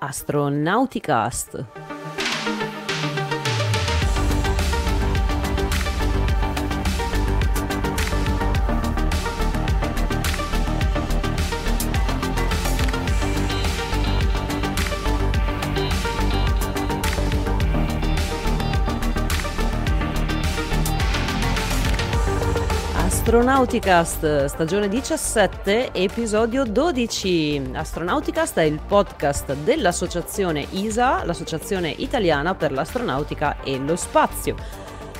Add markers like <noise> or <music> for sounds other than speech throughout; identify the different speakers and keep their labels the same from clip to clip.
Speaker 1: Astronauticast. Astronauticast, stagione 17, episodio 12. Astronauticast è il podcast dell'associazione ISA, l'associazione italiana per l'astronautica e lo spazio.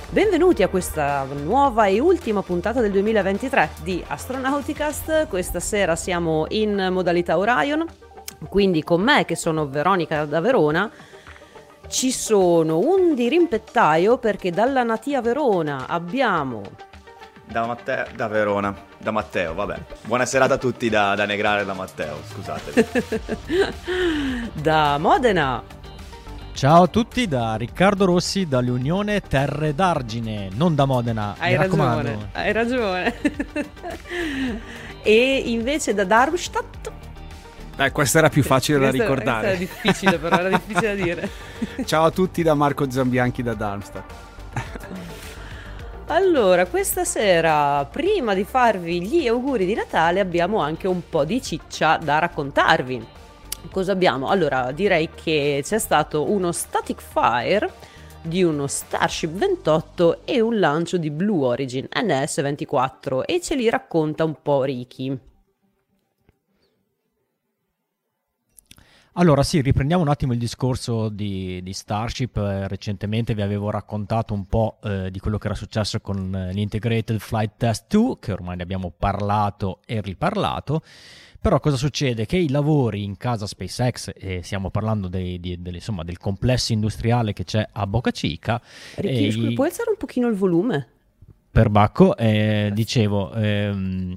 Speaker 1: Benvenuti a questa nuova e ultima puntata del 2023 di Astronauticast. Questa sera siamo in modalità Orion, quindi con me che sono Veronica da Verona ci sono un dirimpettaio perché dalla Natia Verona abbiamo
Speaker 2: da, Matteo, da Verona, da Matteo, vabbè. Buona serata a tutti da, da Negrare e da Matteo, scusate. <laughs>
Speaker 1: da Modena.
Speaker 3: Ciao a tutti da Riccardo Rossi dall'Unione Terre d'Argine, non da Modena.
Speaker 1: Hai ragione, hai ragione. <laughs> e invece da Darmstadt.
Speaker 4: Eh, questa era più facile
Speaker 1: questa,
Speaker 4: da ricordare.
Speaker 1: Questa era difficile, però era difficile da dire. <laughs>
Speaker 4: Ciao a tutti da Marco Zambianchi da Darmstadt.
Speaker 1: Allora, questa sera, prima di farvi gli auguri di Natale, abbiamo anche un po' di ciccia da raccontarvi. Cosa abbiamo? Allora, direi che c'è stato uno static fire di uno Starship 28 e un lancio di Blue Origin NS24 e ce li racconta un po' Ricky.
Speaker 3: Allora sì, riprendiamo un attimo il discorso di, di Starship. Eh, recentemente vi avevo raccontato un po' eh, di quello che era successo con eh, l'Integrated Flight Test 2, che ormai ne abbiamo parlato e riparlato. Però cosa succede? Che i lavori in casa SpaceX, e stiamo parlando dei, di, delle, insomma, del complesso industriale che c'è a Boca Chica...
Speaker 1: Ricky, scusa, puoi alzare un pochino il volume?
Speaker 3: Per Bacco, eh, dicevo... Ehm,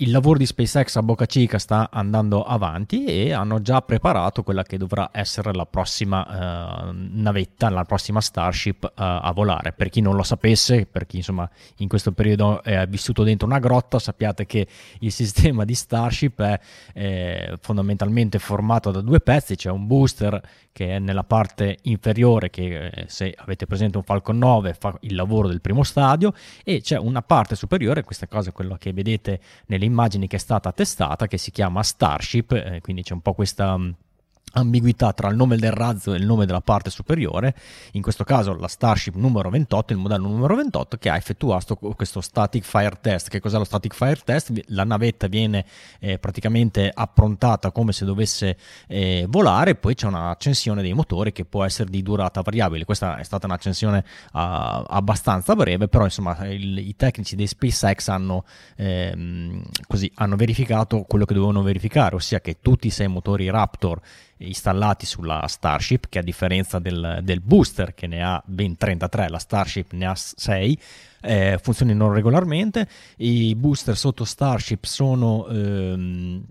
Speaker 3: il lavoro di SpaceX a Boca Chica sta andando avanti e hanno già preparato quella che dovrà essere la prossima uh, navetta, la prossima Starship uh, a volare. Per chi non lo sapesse, per chi insomma in questo periodo è vissuto dentro una grotta, sappiate che il sistema di Starship è eh, fondamentalmente formato da due pezzi, c'è un booster che è nella parte inferiore che eh, se avete presente un Falcon 9 fa il lavoro del primo stadio e c'è una parte superiore, questa cosa è quello che vedete nelle immagini che è stata testata che si chiama Starship, eh, quindi c'è un po' questa ambiguità tra il nome del razzo e il nome della parte superiore, in questo caso la Starship numero 28, il modello numero 28 che ha effettuato questo static fire test. Che cos'è lo static fire test? La navetta viene eh, praticamente approntata come se dovesse eh, volare, poi c'è un'accensione dei motori che può essere di durata variabile. Questa è stata un'accensione uh, abbastanza breve, però insomma il, i tecnici dei SpaceX hanno, ehm, così, hanno verificato quello che dovevano verificare, ossia che tutti i sei motori Raptor installati sulla Starship, che a differenza del, del booster che ne ha ben 33, la Starship ne ha 6, eh, funzionano regolarmente. I booster sotto Starship sono ehm,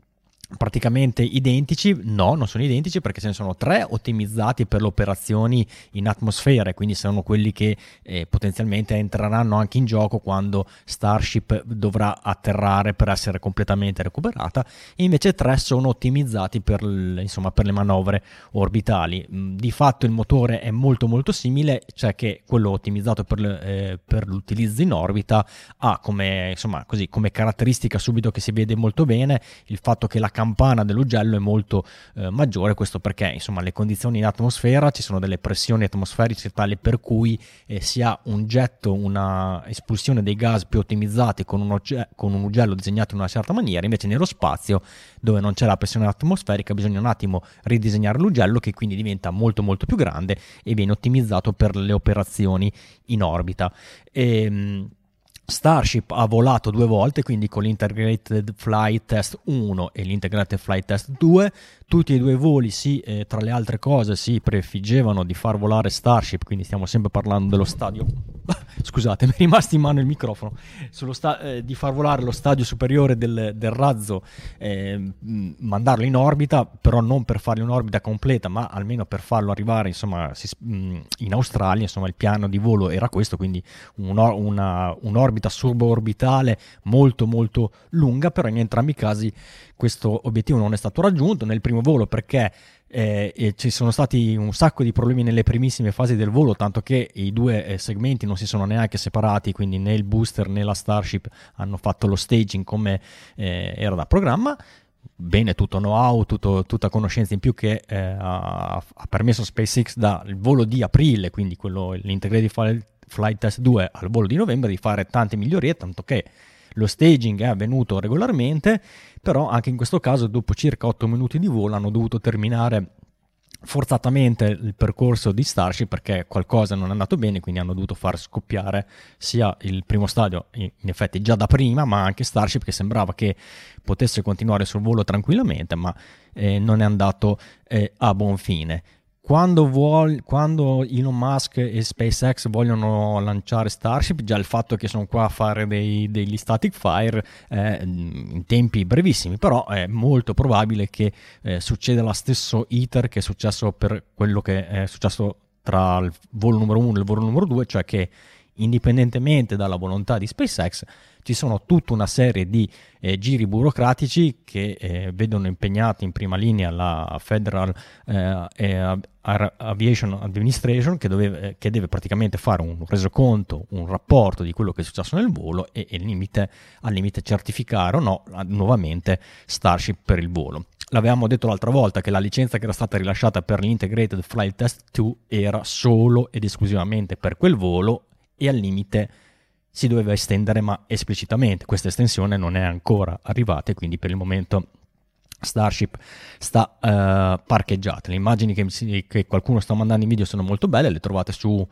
Speaker 3: praticamente identici? No, non sono identici perché ce ne sono tre ottimizzati per le operazioni in atmosfera e quindi sono quelli che eh, potenzialmente entreranno anche in gioco quando Starship dovrà atterrare per essere completamente recuperata e invece tre sono ottimizzati per, insomma, per le manovre orbitali. Mm, di fatto il motore è molto molto simile, cioè che quello ottimizzato per, eh, per l'utilizzo in orbita ha come, insomma, così, come caratteristica subito che si vede molto bene il fatto che la campana dell'ugello è molto eh, maggiore, questo perché insomma le condizioni in atmosfera ci sono delle pressioni atmosferiche tali per cui eh, si ha un getto, una espulsione dei gas più ottimizzati con un, ogge- con un ugello disegnato in una certa maniera, invece nello spazio dove non c'è la pressione atmosferica bisogna un attimo ridisegnare l'ugello che quindi diventa molto molto più grande e viene ottimizzato per le operazioni in orbita. E, ehm, Starship ha volato due volte, quindi con l'Integrated Flight Test 1 e l'Integrated Flight Test 2. Tutti e due voli, sì, eh, tra le altre cose, si prefiggevano di far volare Starship, quindi stiamo sempre parlando dello stadio. <laughs> Scusate, <laughs> mi è rimasto in mano il microfono. Sta- eh, di far volare lo stadio superiore del, del razzo, eh, mandarlo in orbita, però non per fargli un'orbita completa, ma almeno per farlo arrivare insomma, si, in Australia. Insomma, il piano di volo era questo, quindi un'or- una, un'orbita orbita suborbitale molto molto lunga, però in entrambi i casi questo obiettivo non è stato raggiunto nel primo volo perché eh, ci sono stati un sacco di problemi nelle primissime fasi del volo, tanto che i due eh, segmenti non si sono neanche separati, quindi né il booster né la Starship hanno fatto lo staging come eh, era da programma. Bene, tutto know-how, tutto, tutta conoscenza in più che eh, ha, ha, permesso a SpaceX dal volo di aprile, quindi quello, l'Integrated Flight Test 2 al volo di novembre, di fare tante migliorie, tanto che lo staging è avvenuto regolarmente, però anche in questo caso dopo circa 8 minuti di volo hanno dovuto terminare forzatamente il percorso di Starship perché qualcosa non è andato bene, quindi hanno dovuto far scoppiare sia il primo stadio, in effetti già da prima, ma anche Starship che sembrava che potesse continuare sul volo tranquillamente, ma eh, non è andato eh, a buon fine quando, vuol, quando, Elon Musk e SpaceX vogliono lanciare Starship, già il fatto che sono qua a fare dei, degli static fire eh, in tempi brevissimi, però è molto probabile che eh, succeda lo stesso iter che è successo per quello che è successo tra il volo numero 1 e il volo numero 2, cioè che indipendentemente dalla volontà di SpaceX ci sono tutta una serie di eh, giri burocratici che eh, vedono impegnati in prima linea la Federal eh, Aviation Administration che, doveva, eh, che, deve praticamente fare un resoconto, un rapporto di quello che è successo nel volo e, e limite, al limite certificare o no nuovamente Starship per il volo. L'avevamo detto l'altra volta che la licenza che era stata rilasciata per l'Integrated Flight Test 2 era solo ed esclusivamente per quel volo e al limite si doveva estendere, ma esplicitamente questa estensione non è ancora arrivata e quindi per il momento Starship sta uh, parcheggiata. Le immagini che, che, qualcuno sta mandando in video sono molto belle, le trovate su,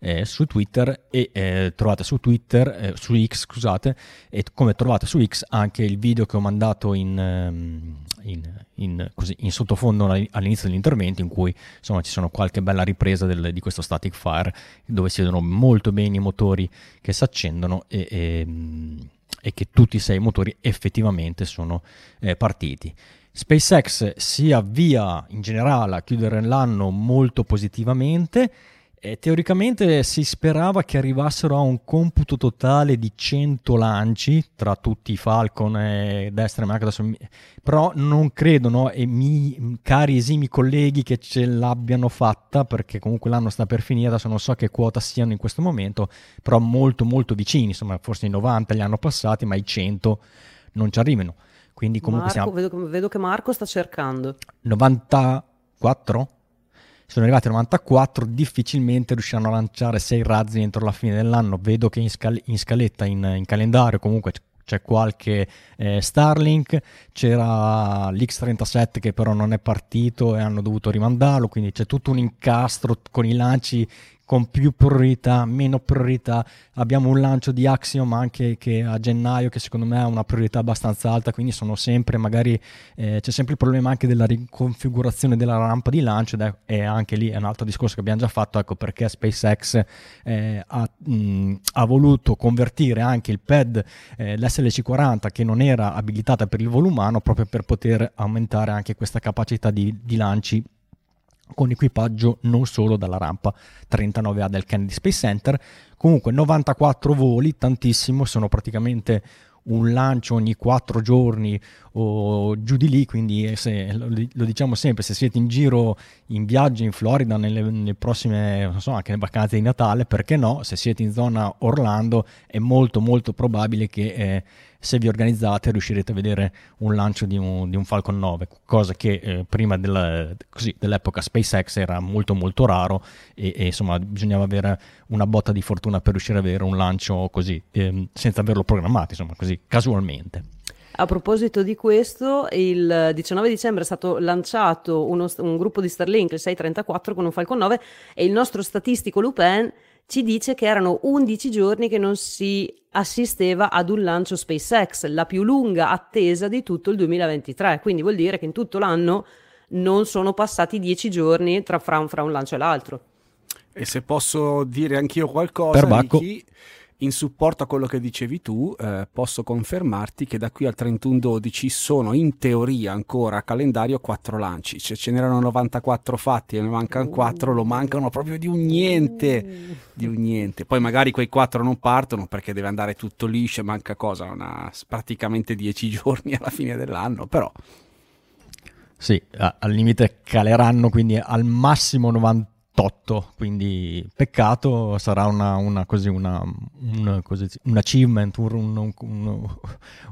Speaker 3: eh, su Twitter e eh, trovate su Twitter, eh, su X scusate, e come trovate su X anche il video che ho mandato in, ehm, in, in, così, in sottofondo all'inizio dell'intervento in cui insomma ci sono qualche bella ripresa del, di questo static fire dove si vedono molto bene i motori che si accendono e, e, ehm, e che tutti i sei motori effettivamente sono eh, partiti. SpaceX si avvia in generale a chiudere l'anno molto positivamente e teoricamente si sperava che arrivassero a un computo totale di 100 lanci tra tutti i Falcon e destra e adesso, però non credo, no? E mi, cari esimi colleghi che ce l'abbiano fatta, perché comunque l'anno sta per finire, adesso non so che quota siano in questo momento, però molto molto vicini, insomma forse i 90 li hanno passati, ma i 100 non ci arrivano. Quindi comunque
Speaker 1: Marco,
Speaker 3: siamo...
Speaker 1: vedo, vedo che Marco sta cercando.
Speaker 3: 94? Sono arrivati a 94, difficilmente riusciranno a lanciare 6 razzi entro la fine dell'anno. Vedo che in, scal- in scaletta, in, in, calendario, comunque c'è qualche eh, Starlink, c'era l'X37 che però non è partito e hanno dovuto rimandarlo, quindi c'è tutto un incastro con i lanci con più priorità, meno priorità. Abbiamo un lancio di Axiom anche che a gennaio che secondo me ha una priorità abbastanza alta, quindi sono sempre magari eh, c'è sempre il problema anche della riconfigurazione della rampa di lancio ed è, è, anche lì è un altro discorso che abbiamo già fatto, ecco perché SpaceX eh, ha, mh, ha, voluto convertire anche il pad eh, l'SLC40 che non era abilitata per il volo umano proprio per poter aumentare anche questa capacità di, di lanci con equipaggio non solo dalla rampa 39A del Kennedy Space Center. Comunque 94 voli, tantissimo, sono praticamente un lancio ogni 4 giorni o giù di lì, quindi se, lo, diciamo sempre, se siete in giro in viaggio in Florida nelle, nelle prossime, non so, anche le vacanze di Natale, perché no, se siete in zona Orlando è molto molto probabile che eh, se vi organizzate riuscirete a vedere un lancio di un, di un Falcon 9, cosa che eh, prima del, così, dell'epoca SpaceX era molto molto raro e, e, insomma bisognava avere una botta di fortuna per riuscire ad avere un lancio così, eh, senza averlo programmato, insomma così casualmente.
Speaker 1: A proposito di questo, il 19 dicembre è stato lanciato uno, un gruppo di Starlink, il 634, con un Falcon 9 e il nostro statistico Lupin ci dice che erano 11 giorni che non si assisteva ad un lancio SpaceX, la più lunga attesa di tutto il 2023. Quindi vuol dire che in tutto l'anno non sono passati 10 giorni tra, fra, fra un lancio e l'altro.
Speaker 4: E se posso dire anch'io qualcosa, per Ricky, in supporto a quello che dicevi tu, eh, posso confermarti che da qui al 31-12 sono in teoria ancora a calendario 4 lanci. Cioè ce n'erano 94 fatti e ne mancano 4, lo mancano proprio di un niente. Di un niente. Poi magari quei 4 non partono perché deve andare tutto liscio, manca cosa, una, praticamente 10 <laughs> giorni alla fine dell'anno, però
Speaker 3: Sì, al limite caleranno quindi al massimo 98, quindi peccato, sarà una, una, così, una, un, così, un achievement, un, un,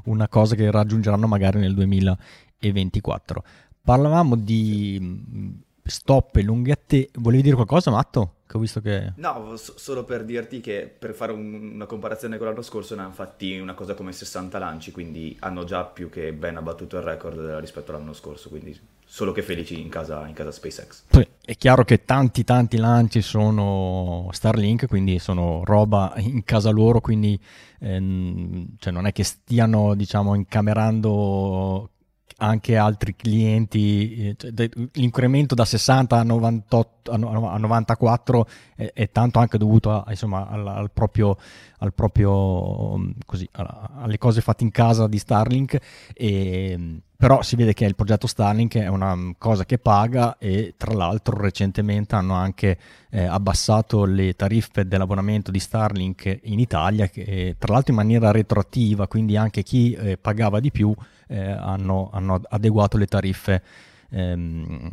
Speaker 3: una cosa che raggiungeranno magari nel 2024. Parlavamo di stop e lunghette, volevi dire qualcosa Matto? Che ho visto che...
Speaker 2: No, so- solo per dirti che per fare un- una comparazione con l'anno scorso ne hanno fatti una cosa come 60 lanci, quindi hanno già più che ben abbattuto il record rispetto all'anno scorso, quindi solo che felici in casa, in casa SpaceX.
Speaker 3: È chiaro che tanti tanti lanci sono Starlink, quindi sono roba in casa loro, quindi ehm, cioè non è che stiano diciamo incamerando anche altri clienti, eh, cioè, l'incremento da 60 a, 98, a 94 è, è, tanto anche dovuto a, insomma, al, al, proprio, al proprio mm, così, alle cose fatte in casa di Starlink, e, però si vede che il progetto Starlink è una cosa che paga e tra l'altro recentemente hanno anche eh, abbassato le tariffe dell'abbonamento di Starlink in Italia, che, tra l'altro in maniera retroattiva, quindi anche chi eh, pagava di più eh, hanno, hanno, adeguato le tariffe ehm,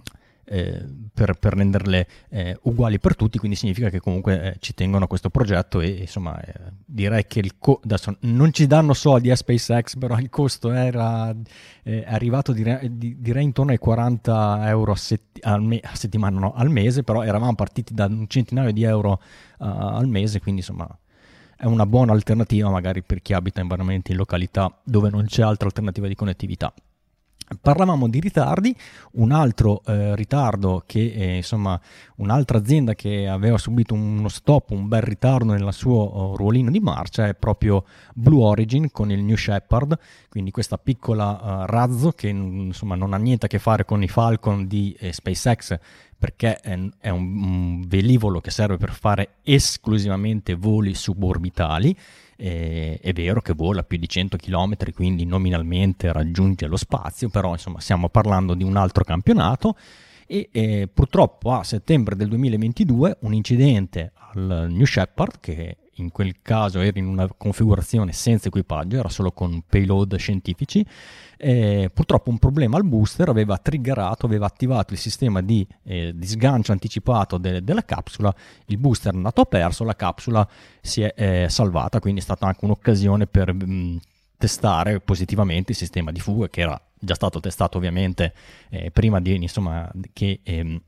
Speaker 3: eh, per, per, renderle eh, uguali per tutti, quindi significa che comunque eh, ci tengono a questo progetto e insomma eh, direi che il co- adesso non ci danno soldi a SpaceX, però il costo era arrivato direi, direi, intorno ai 40 euro a, setti- al me- a settimana, no, al mese, però eravamo partiti da un centinaio di euro uh, al mese, quindi insomma è una buona alternativa magari per chi abita in in località dove non c'è altra alternativa di connettività. Parlavamo di ritardi, un altro eh, ritardo che eh, insomma un'altra azienda che aveva subito uno stop, un bel ritardo nel suo oh, ruolino di marcia è proprio Blue Origin con il New Shepard, quindi questa piccola uh, razzo che insomma non ha niente a che fare con i Falcon di eh, SpaceX perché è, è un, un, velivolo che serve per fare esclusivamente voli suborbitali. Eh, è vero che vola più di 100 km, quindi nominalmente raggiunge lo spazio, però insomma stiamo parlando di un altro campionato. E eh, purtroppo a settembre del 2022 un incidente al New Shepard che in quel caso era in una configurazione senza equipaggio, era solo con payload scientifici. E purtroppo un problema al booster aveva triggerato, aveva attivato il sistema di, eh, di sgancio anticipato de- della capsula, il booster è andato perso, la capsula si è eh, salvata, quindi è stata anche un'occasione per mh, mm, testare positivamente il sistema di fuga che era già stato testato ovviamente eh, prima di, insomma, che ehm,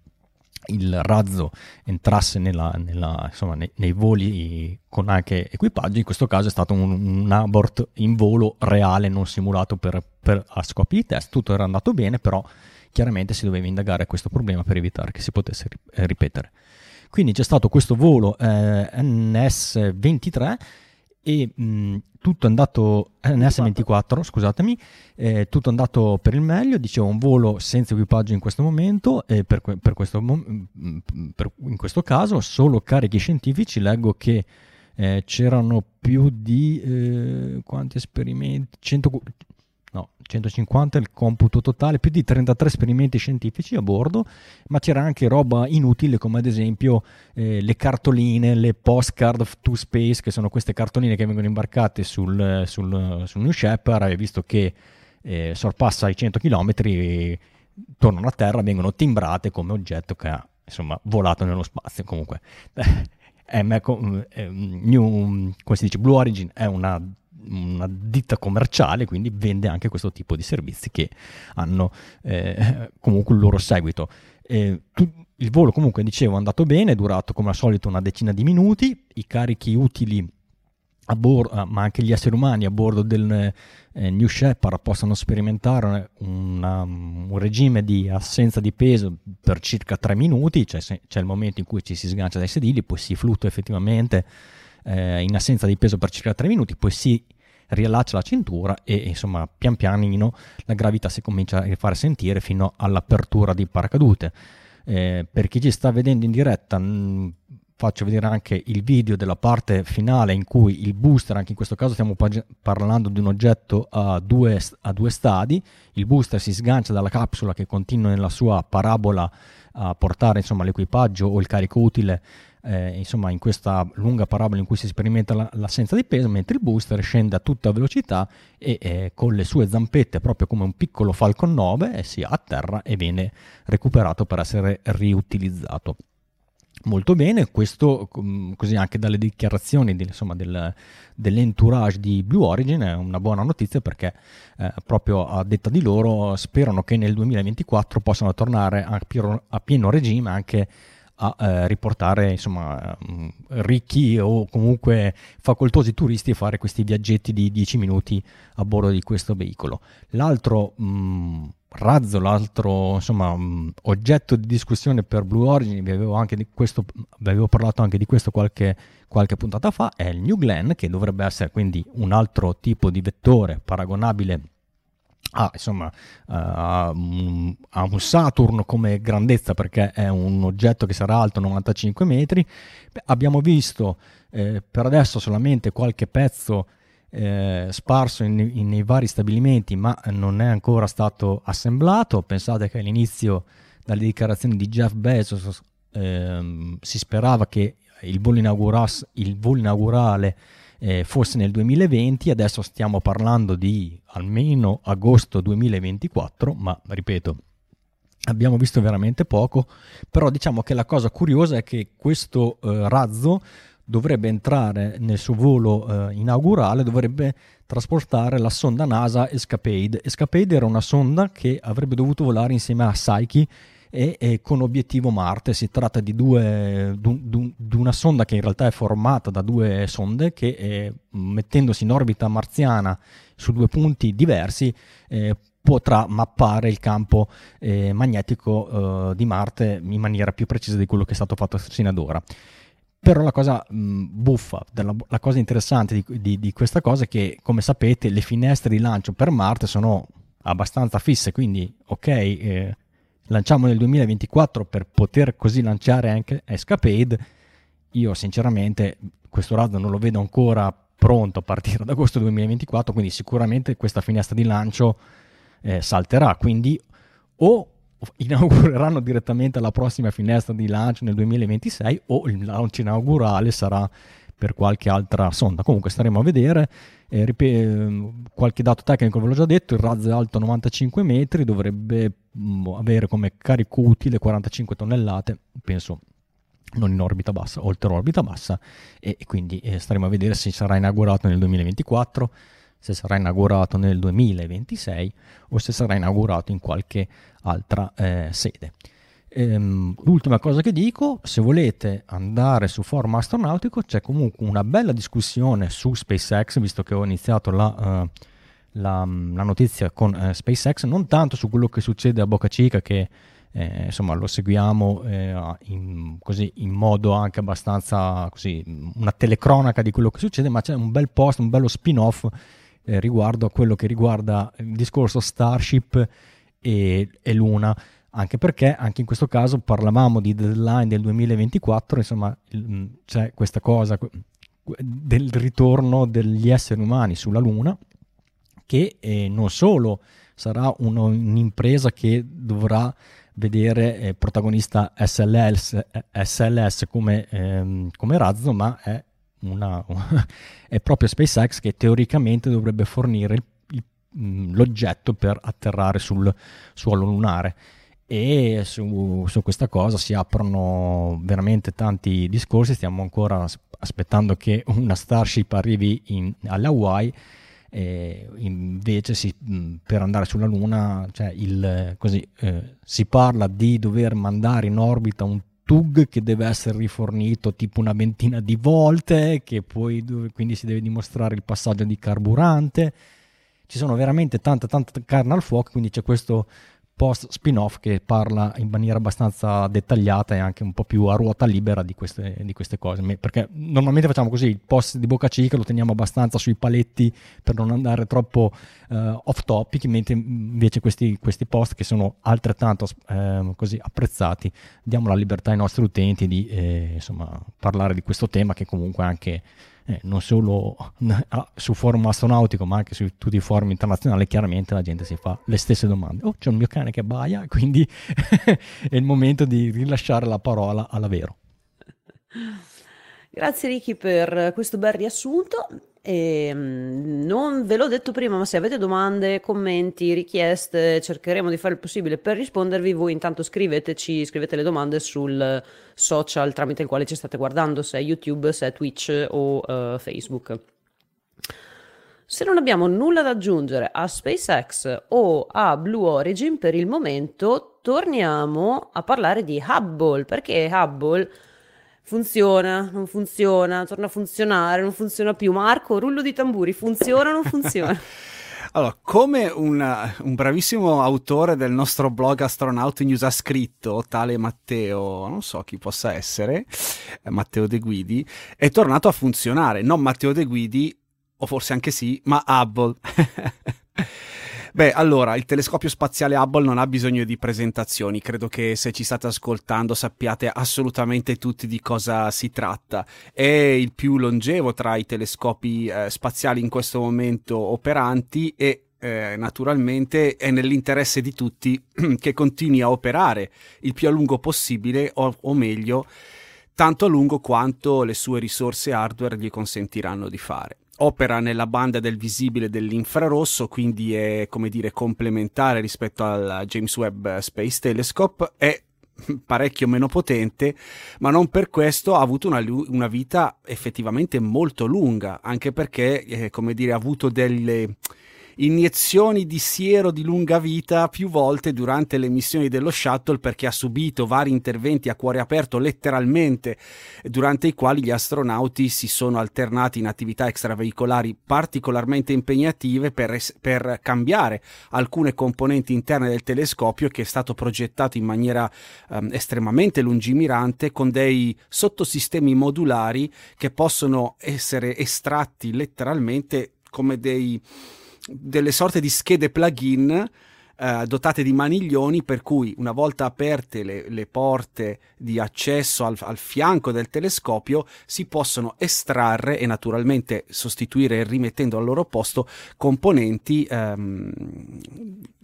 Speaker 3: il razzo entrasse nella, nella, insomma, nei, nei, voli con anche equipaggio, in questo caso è stato un, un abort in volo reale, non simulato per, per, a scopi di test, tutto era andato bene, però chiaramente si doveva indagare questo problema per evitare che si potesse ripetere. Quindi c'è stato questo volo eh, NS-23 e mh, tutto è andato eh, NS24, scusatemi, eh, tutto è andato per il meglio, dicevo un volo senza equipaggio in questo momento e per, per questo, per, in questo caso solo carichi scientifici, leggo che eh, c'erano più di eh, quanti esperimenti, 100, no, 150 il computo totale, più di 33 esperimenti scientifici a bordo, ma c'era anche roba inutile come ad esempio eh, le cartoline, le postcard to space, che sono queste cartoline che vengono imbarcate sul, sul, sul New Shepard e visto che eh, sorpassa i 100 km tornano a terra, vengono timbrate come oggetto che ha insomma volato nello spazio comunque. <laughs> New, come si dice, Blue Origin è una una ditta commerciale, quindi vende anche questo tipo di servizi che hanno eh, comunque il loro seguito. Eh, tu, il volo comunque, dicevo, è andato bene, è durato come al solito una decina di minuti, i carichi utili a bordo, ah, ma anche gli esseri umani a bordo del eh, New Shepard possono sperimentare una, un regime di assenza di peso per circa 3 minuti, cioè se, c'è il momento in cui ci si sgancia dai sedili, poi si fluttua effettivamente eh, in assenza di peso per circa 3 minuti, poi si riallaccia la cintura e insomma pian pianino la gravità si comincia a far sentire fino all'apertura di paracadute. Eh, per chi ci sta vedendo in diretta mh, faccio vedere anche il video della parte finale in cui il booster, anche in questo caso stiamo parlando di un oggetto a due, a due stadi, il booster si sgancia dalla capsula che continua nella sua parabola a portare insomma, l'equipaggio o il carico utile eh, insomma in questa lunga parabola in cui si sperimenta la, l'assenza di peso, mentre il booster scende a tutta velocità e eh, con le sue zampette, proprio come un piccolo Falcon 9, eh, si atterra e viene recuperato per essere riutilizzato. Molto bene, questo mm, così anche dalle dichiarazioni di, insomma, del, dell'entourage di Blue Origin è una buona notizia perché eh, proprio a detta di loro sperano che nel 2024 possano tornare a, a pieno regime anche a eh, riportare insomma, mm, ricchi o comunque facoltosi turisti a fare questi viaggetti di 10 minuti a bordo di questo veicolo. L'altro mh, mm, razzo, l'altro insomma, mh, mm, oggetto di discussione per Blue Origin, vi avevo, questo, vi avevo parlato anche di questo qualche, qualche puntata fa, è il New Glenn che dovrebbe essere quindi un altro tipo di vettore paragonabile a, insomma, uh, a, un, a, un, Saturn come grandezza perché è un oggetto che sarà alto 95 metri. Abbiamo visto eh, per adesso solamente qualche pezzo eh, sparso in, in, nei vari stabilimenti, ma non è ancora stato assemblato. Pensate che all'inizio, dalle dichiarazioni di Jeff Bezos, eh, si sperava che il volo, il volo inaugurale eh, fosse nel 2020, adesso stiamo parlando di almeno agosto 2024, ma ripeto, abbiamo visto veramente poco, però diciamo che la cosa curiosa è che questo eh, razzo dovrebbe entrare nel suo volo eh, inaugurale, dovrebbe trasportare la sonda NASA Escapade. Escapade era una sonda che avrebbe dovuto volare insieme a Psyche e, e con obiettivo Marte. Si tratta di, due, di, una sonda che in realtà è formata da due sonde che eh, mettendosi in orbita marziana su due punti diversi eh, potrà mappare il campo eh, magnetico eh, di Marte in maniera più precisa di quello che è stato fatto fino ad ora. Però la cosa mh, buffa, della, la cosa interessante di, di, di, questa cosa è che, come sapete, le finestre di lancio per Marte sono abbastanza fisse, quindi ok, eh, lanciamo nel 2024 per poter così lanciare anche Escapade, io sinceramente questo razzo non lo vedo ancora pronto a partire da agosto 2024, quindi sicuramente questa finestra di lancio eh, salterà, quindi o inaugureranno direttamente la prossima finestra di lancio nel 2026 o il lancio inaugurale sarà per qualche altra sonda. Comunque staremo a vedere. Eh, rip- qualche dato tecnico ve l'ho già detto, il razzo è alto 95 metri, dovrebbe mh, mm, avere come carico utile 45 tonnellate, penso non in orbita bassa, oltre orbita bassa, e, e quindi eh, staremo a vedere se sarà inaugurato nel 2024 se sarà inaugurato nel 2026 o se sarà inaugurato in qualche altra eh, sede. Ehm, l'ultima cosa che dico, se volete andare su forum astronautico c'è comunque una bella discussione su SpaceX, visto che ho iniziato la, uh, la, la notizia con uh, SpaceX, non tanto su quello che succede a Boca Chica che eh, insomma lo seguiamo eh, in, così, in, modo anche abbastanza così, una telecronaca di quello che succede, ma c'è un bel post, un bello spin-off eh, riguardo a quello che riguarda il discorso Starship e, e, Luna, anche perché anche in questo caso parlavamo di deadline del 2024, insomma mm, c'è questa cosa del ritorno degli esseri umani sulla Luna che eh, non solo sarà uno, un'impresa che dovrà vedere eh, protagonista SLS, SLS come, ehm, come razzo, ma è una, <laughs> è proprio SpaceX che teoricamente dovrebbe fornire il, mm, l'oggetto per atterrare sul suolo lunare e su, su, questa cosa si aprono veramente tanti discorsi, stiamo ancora aspettando che una Starship arrivi in, alle Hawaii e invece si, per andare sulla Luna cioè il, così, eh, si parla di dover mandare in orbita un TUG che deve essere rifornito tipo una ventina di volte, che poi quindi si deve dimostrare il passaggio di carburante. Ci sono veramente tanta tanta carne al fuoco, quindi c'è questo post spin-off che parla in maniera abbastanza dettagliata e anche un po' più a ruota libera di queste, di queste cose. Perché normalmente facciamo così, il post di Boca Cica lo teniamo abbastanza sui paletti per non andare troppo uh, off topic, mentre invece questi, questi, post che sono altrettanto uh, così apprezzati, diamo la libertà ai nostri utenti di eh, insomma, parlare di questo tema che comunque anche eh, non solo <laughs> su forum astronautico ma anche su tutti i forum internazionali chiaramente la gente si fa le stesse domande oh c'è un mio cane che baia <laughs> quindi è il momento di rilasciare la parola alla Vero
Speaker 1: Grazie Ricky per questo bel riassunto. E, ehm, non ve l'ho detto prima, ma se avete domande, commenti, richieste, cercheremo di fare il possibile per rispondervi. Voi intanto scriveteci, scrivete le domande sul social tramite il quale ci state guardando, se è YouTube, se è Twitch o uh, Facebook. Se non abbiamo nulla da aggiungere a SpaceX o a Blue Origin per il momento, torniamo a parlare di Hubble, perché Hubble funziona, non funziona, torna a funzionare, non funziona più. Marco, rullo di tamburi, funziona o non funziona? <laughs>
Speaker 4: Allora, come una, un bravissimo autore del nostro blog Astronaut News ha scritto, tale Matteo, non so chi possa essere, eh, Matteo De Guidi, è tornato a funzionare. Non Matteo De Guidi, o forse anche sì, ma Hubble. <laughs> <laughs> Beh, allora, il telescopio spaziale Hubble non ha bisogno di presentazioni, credo che se ci state ascoltando sappiate assolutamente tutti di cosa si tratta. È il più longevo tra i telescopi eh, spaziali in questo momento operanti e eh, naturalmente è nell'interesse di tutti <clears throat> che continui a operare il più a lungo possibile o, o meglio tanto a lungo quanto le sue risorse hardware gli consentiranno di fare opera nella banda del visibile dell'infrarosso, quindi è come dire complementare rispetto al James Webb Space Telescope, è <laughs> parecchio meno potente, ma non per questo ha avuto una, una vita effettivamente molto lunga, anche perché, eh, come dire, ha avuto delle iniezioni di siero di lunga vita più volte durante le missioni dello shuttle perché ha subito vari interventi a cuore aperto letteralmente durante i quali gli astronauti si sono alternati in attività extraveicolari particolarmente impegnative per, per cambiare alcune componenti interne del telescopio che è stato progettato in maniera um, estremamente lungimirante con dei sottosistemi modulari che possono essere estratti letteralmente come dei delle sorte di schede plugin eh, dotate di maniglioni per cui una volta aperte le, le porte di accesso al, al, fianco del telescopio si possono estrarre e naturalmente sostituire rimettendo al loro posto componenti ehm,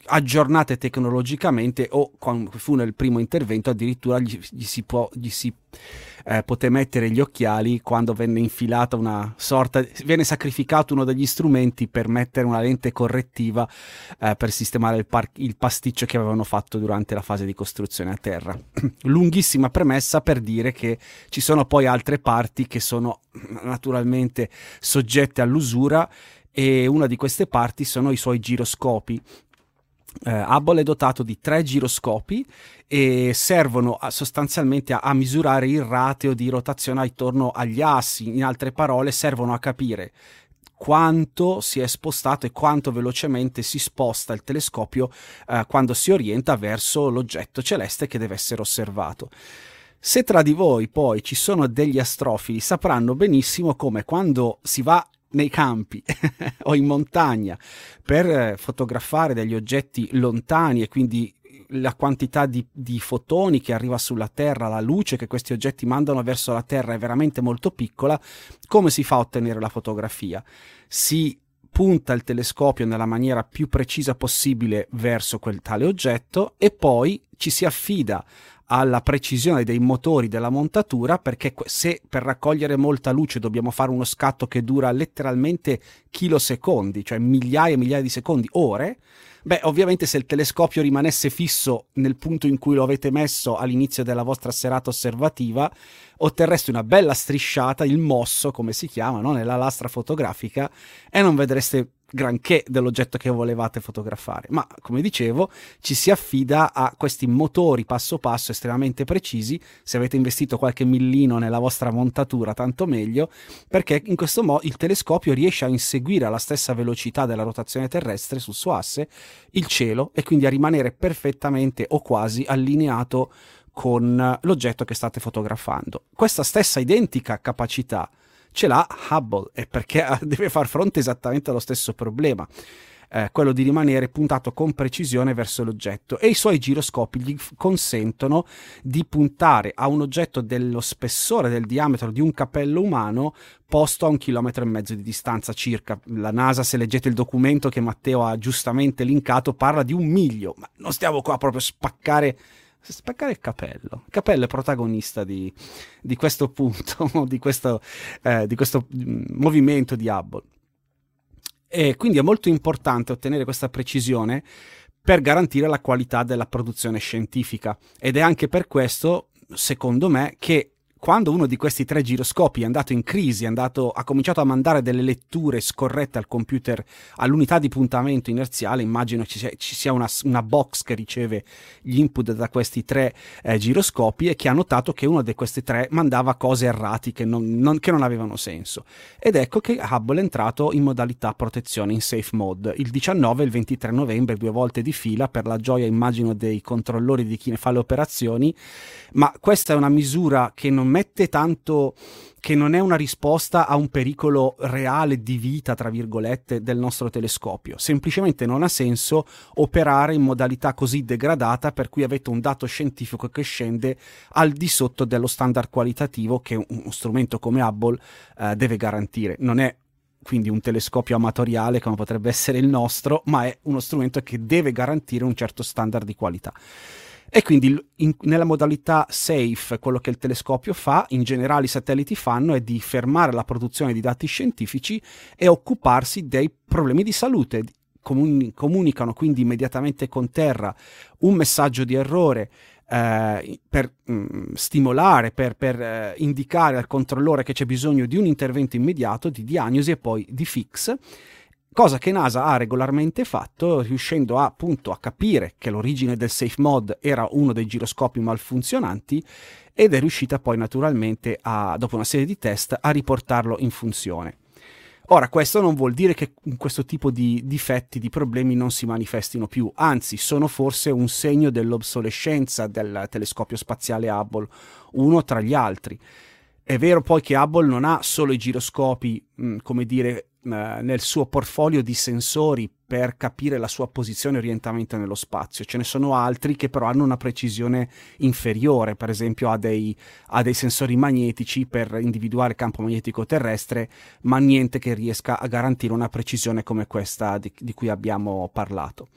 Speaker 4: aggiornate tecnologicamente o quando fu nel primo intervento addirittura gli, gli si, può, gli si eh, poté mettere gli occhiali quando venne infilata una sorta, viene sacrificato uno degli strumenti per mettere una lente correttiva eh, per sistemare il, par- il pasticcio che avevano fatto durante la fase di costruzione a terra. <clears throat> Lunghissima premessa per dire che ci sono poi altre parti che sono naturalmente soggette all'usura e una di queste parti sono i suoi giroscopi eh, Hubble è dotato di tre giroscopi e servono a, sostanzialmente a, a, misurare il rateo di rotazione attorno agli assi, in altre parole servono a capire quanto si è spostato e quanto velocemente si sposta il telescopio eh, quando si orienta verso l'oggetto celeste che deve essere osservato. Se tra di voi poi ci sono degli astrofili sapranno benissimo come quando si va nei campi <laughs> o in montagna per eh, fotografare degli oggetti lontani e quindi la quantità di, di, fotoni che arriva sulla Terra, la luce che questi oggetti mandano verso la Terra è veramente molto piccola, come si fa a ottenere la fotografia? Si punta il telescopio nella maniera più precisa possibile verso quel tale oggetto e poi ci si affida alla precisione dei motori della montatura perché se per raccogliere molta luce dobbiamo fare uno scatto che dura letteralmente kilosecondi, cioè migliaia e migliaia di secondi, ore, beh ovviamente se il telescopio rimanesse fisso nel punto in cui lo avete messo all'inizio della vostra serata osservativa, otterreste una bella strisciata, il mosso come si chiama, no? nella lastra fotografica e non vedreste granché dell'oggetto che volevate fotografare, ma come dicevo ci si affida a questi motori passo passo estremamente precisi, se avete investito qualche millino nella vostra montatura tanto meglio, perché in questo modo il telescopio riesce a inseguire alla stessa velocità della rotazione terrestre sul suo asse il cielo e quindi a rimanere perfettamente o quasi allineato con l'oggetto che state fotografando. Questa stessa identica capacità ce l'ha Hubble e perché <laughs> deve far fronte esattamente allo stesso problema. Eh, quello di rimanere puntato con precisione verso l'oggetto e i suoi giroscopi gli consentono di puntare a un oggetto dello spessore del diametro di un capello umano posto a un chilometro e mezzo di distanza circa. La NASA, se leggete il documento che Matteo ha giustamente linkato, parla di un miglio, ma non stiamo qua proprio a spaccare spaccare il capello. Il capello è protagonista di, di questo punto, <laughs> di questo, eh, di questo mm, movimento di Hubble. E quindi è molto importante ottenere questa precisione per garantire la qualità della produzione scientifica ed è anche per questo, secondo me, che quando uno di questi tre giroscopi è andato in crisi, è andato, ha cominciato a mandare delle letture scorrette al computer all'unità di puntamento inerziale, immagino ci sia, ci sia una, una, box che riceve gli input da questi tre eh, giroscopi e che ha notato che uno di questi tre mandava cose erratiche non, non, che non avevano senso. Ed ecco che Hubble è entrato in modalità protezione in safe mode il 19 e il 23 novembre, due volte di fila, per la gioia immagino dei controllori di chi ne fa le operazioni, ma questa è una misura che non mette tanto che non è una risposta a un pericolo reale di vita, tra virgolette, del nostro telescopio. Semplicemente non ha senso operare in modalità così degradata per cui avete un dato scientifico che scende al di sotto dello standard qualitativo che uno strumento come Hubble eh, deve garantire. Non è quindi un telescopio amatoriale come potrebbe essere il nostro, ma è uno strumento che deve garantire un certo standard di qualità. E quindi in, nella modalità safe quello che il telescopio fa, in generale i satelliti fanno, è di fermare la produzione di dati scientifici e occuparsi dei problemi di salute. Comuni, comunicano quindi immediatamente con Terra un messaggio di errore eh, per mh, mm, stimolare, per, per eh, indicare al controllore che c'è bisogno di un intervento immediato, di diagnosi e poi di fix cosa che NASA ha regolarmente fatto, riuscendo a, appunto a capire che l'origine del safe mod era uno dei giroscopi malfunzionanti ed è riuscita poi naturalmente, a, dopo una serie di test, a riportarlo in funzione. Ora, questo non vuol dire che questo tipo di difetti, di problemi non si manifestino più, anzi, sono forse un segno dell'obsolescenza del telescopio spaziale Hubble, uno tra gli altri. È vero poi che Hubble non ha solo i giroscopi, mh, come dire, nel suo portfolio di sensori per capire la sua posizione e orientamento nello spazio. Ce ne sono altri che però hanno una precisione inferiore, per esempio ha dei, ha dei sensori magnetici per individuare il campo magnetico terrestre, ma niente che riesca a garantire una precisione come questa di, di cui abbiamo parlato.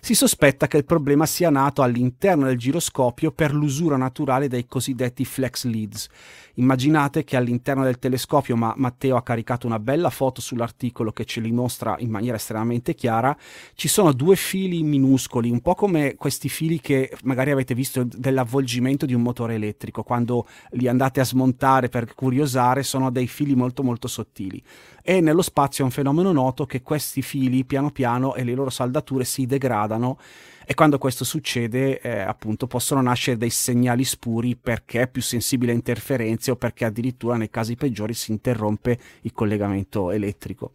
Speaker 4: Si sospetta che il problema sia nato all'interno del giroscopio per l'usura naturale dei cosiddetti flex leads. Immaginate che all'interno del telescopio, ma Matteo ha caricato una bella foto sull'articolo che ce li mostra in maniera estremamente chiara, ci sono due fili minuscoli, un po' come questi fili che magari avete visto dell'avvolgimento di un motore elettrico, quando li andate a smontare per curiosare, sono dei fili molto molto sottili. E nello spazio è un fenomeno noto che questi fili piano piano e le loro saldature si degradano e quando questo succede eh, appunto possono nascere dei segnali spuri perché è più sensibile a interferenze o perché addirittura nei casi peggiori si interrompe il collegamento elettrico.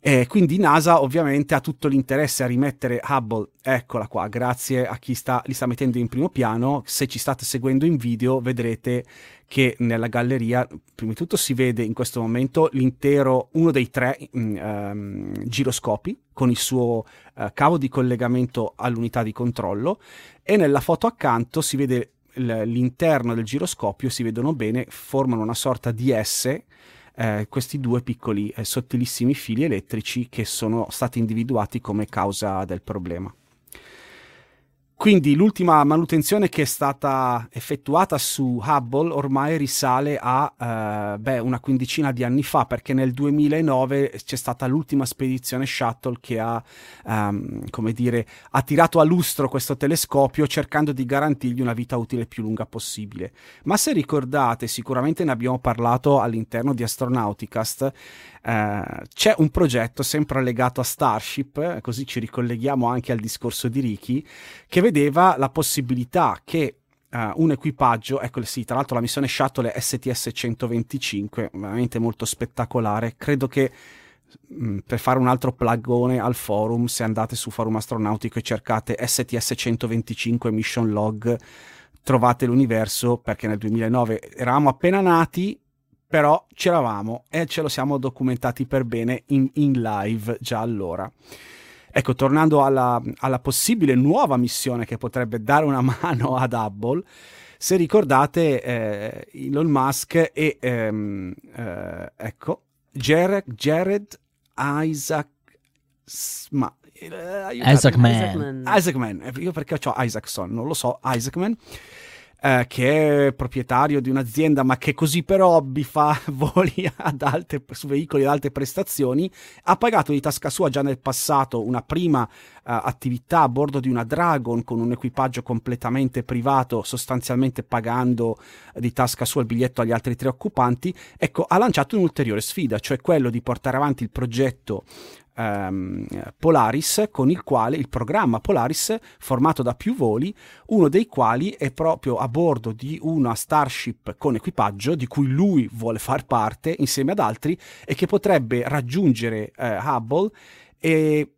Speaker 4: E quindi NASA ovviamente ha tutto l'interesse a rimettere Hubble, eccola qua, grazie a chi sta, li sta mettendo in primo piano. Se ci state seguendo in video vedrete che nella galleria, prima di tutto si vede in questo momento l'intero, uno dei tre um, giroscopi con il suo uh, cavo di collegamento all'unità di controllo e nella foto accanto si vede l'interno del giroscopio, si vedono bene, formano una sorta di S eh, questi due piccoli eh, sottilissimi fili elettrici che sono stati individuati come causa del problema. Quindi l'ultima manutenzione che è stata effettuata su Hubble ormai risale a eh, beh, una quindicina di anni fa, perché nel 2009 c'è stata l'ultima spedizione shuttle che ha, um, come dire, ha tirato a lustro questo telescopio cercando di garantirgli una vita utile più lunga possibile. Ma se ricordate, sicuramente ne abbiamo parlato all'interno di Astronauticast, eh, c'è un progetto sempre legato a Starship, eh, così ci ricolleghiamo anche al discorso di Ricky, che vedeva la possibilità che Uh, un equipaggio, ecco sì, tra l'altro la missione shuttle è STS-125, veramente molto spettacolare, credo che mm, per fare un altro plagone al forum, se andate su forum astronautico e cercate STS-125 mission log, trovate l'universo perché nel 2009 eravamo appena nati però c'eravamo e ce lo siamo documentati per bene in, in live già allora. Ecco, tornando alla, alla, possibile nuova missione che potrebbe dare una <laughs> mano ad Hubble, se ricordate eh, Elon Musk e ehm, eh, ecco, Jared, Jared Isaac, ma
Speaker 3: Uh, Isaac Man.
Speaker 4: Isaac Man. Io perché ho Isaacson, non lo so, Isaac Man eh, che è proprietario di un'azienda ma che così per hobby fa <laughs> voli alte, su veicoli ad alte prestazioni, ha pagato di tasca sua già nel passato una prima eh, attività a bordo di una Dragon con un equipaggio completamente privato, sostanzialmente pagando di tasca sua il biglietto agli altri tre occupanti, ecco, ha lanciato un'ulteriore sfida, cioè quello di portare avanti il progetto ehm, Polaris con il quale il programma Polaris formato da più voli, uno dei quali è proprio a bordo di una Starship con equipaggio di cui lui vuole far parte insieme ad altri e che potrebbe raggiungere eh, Hubble e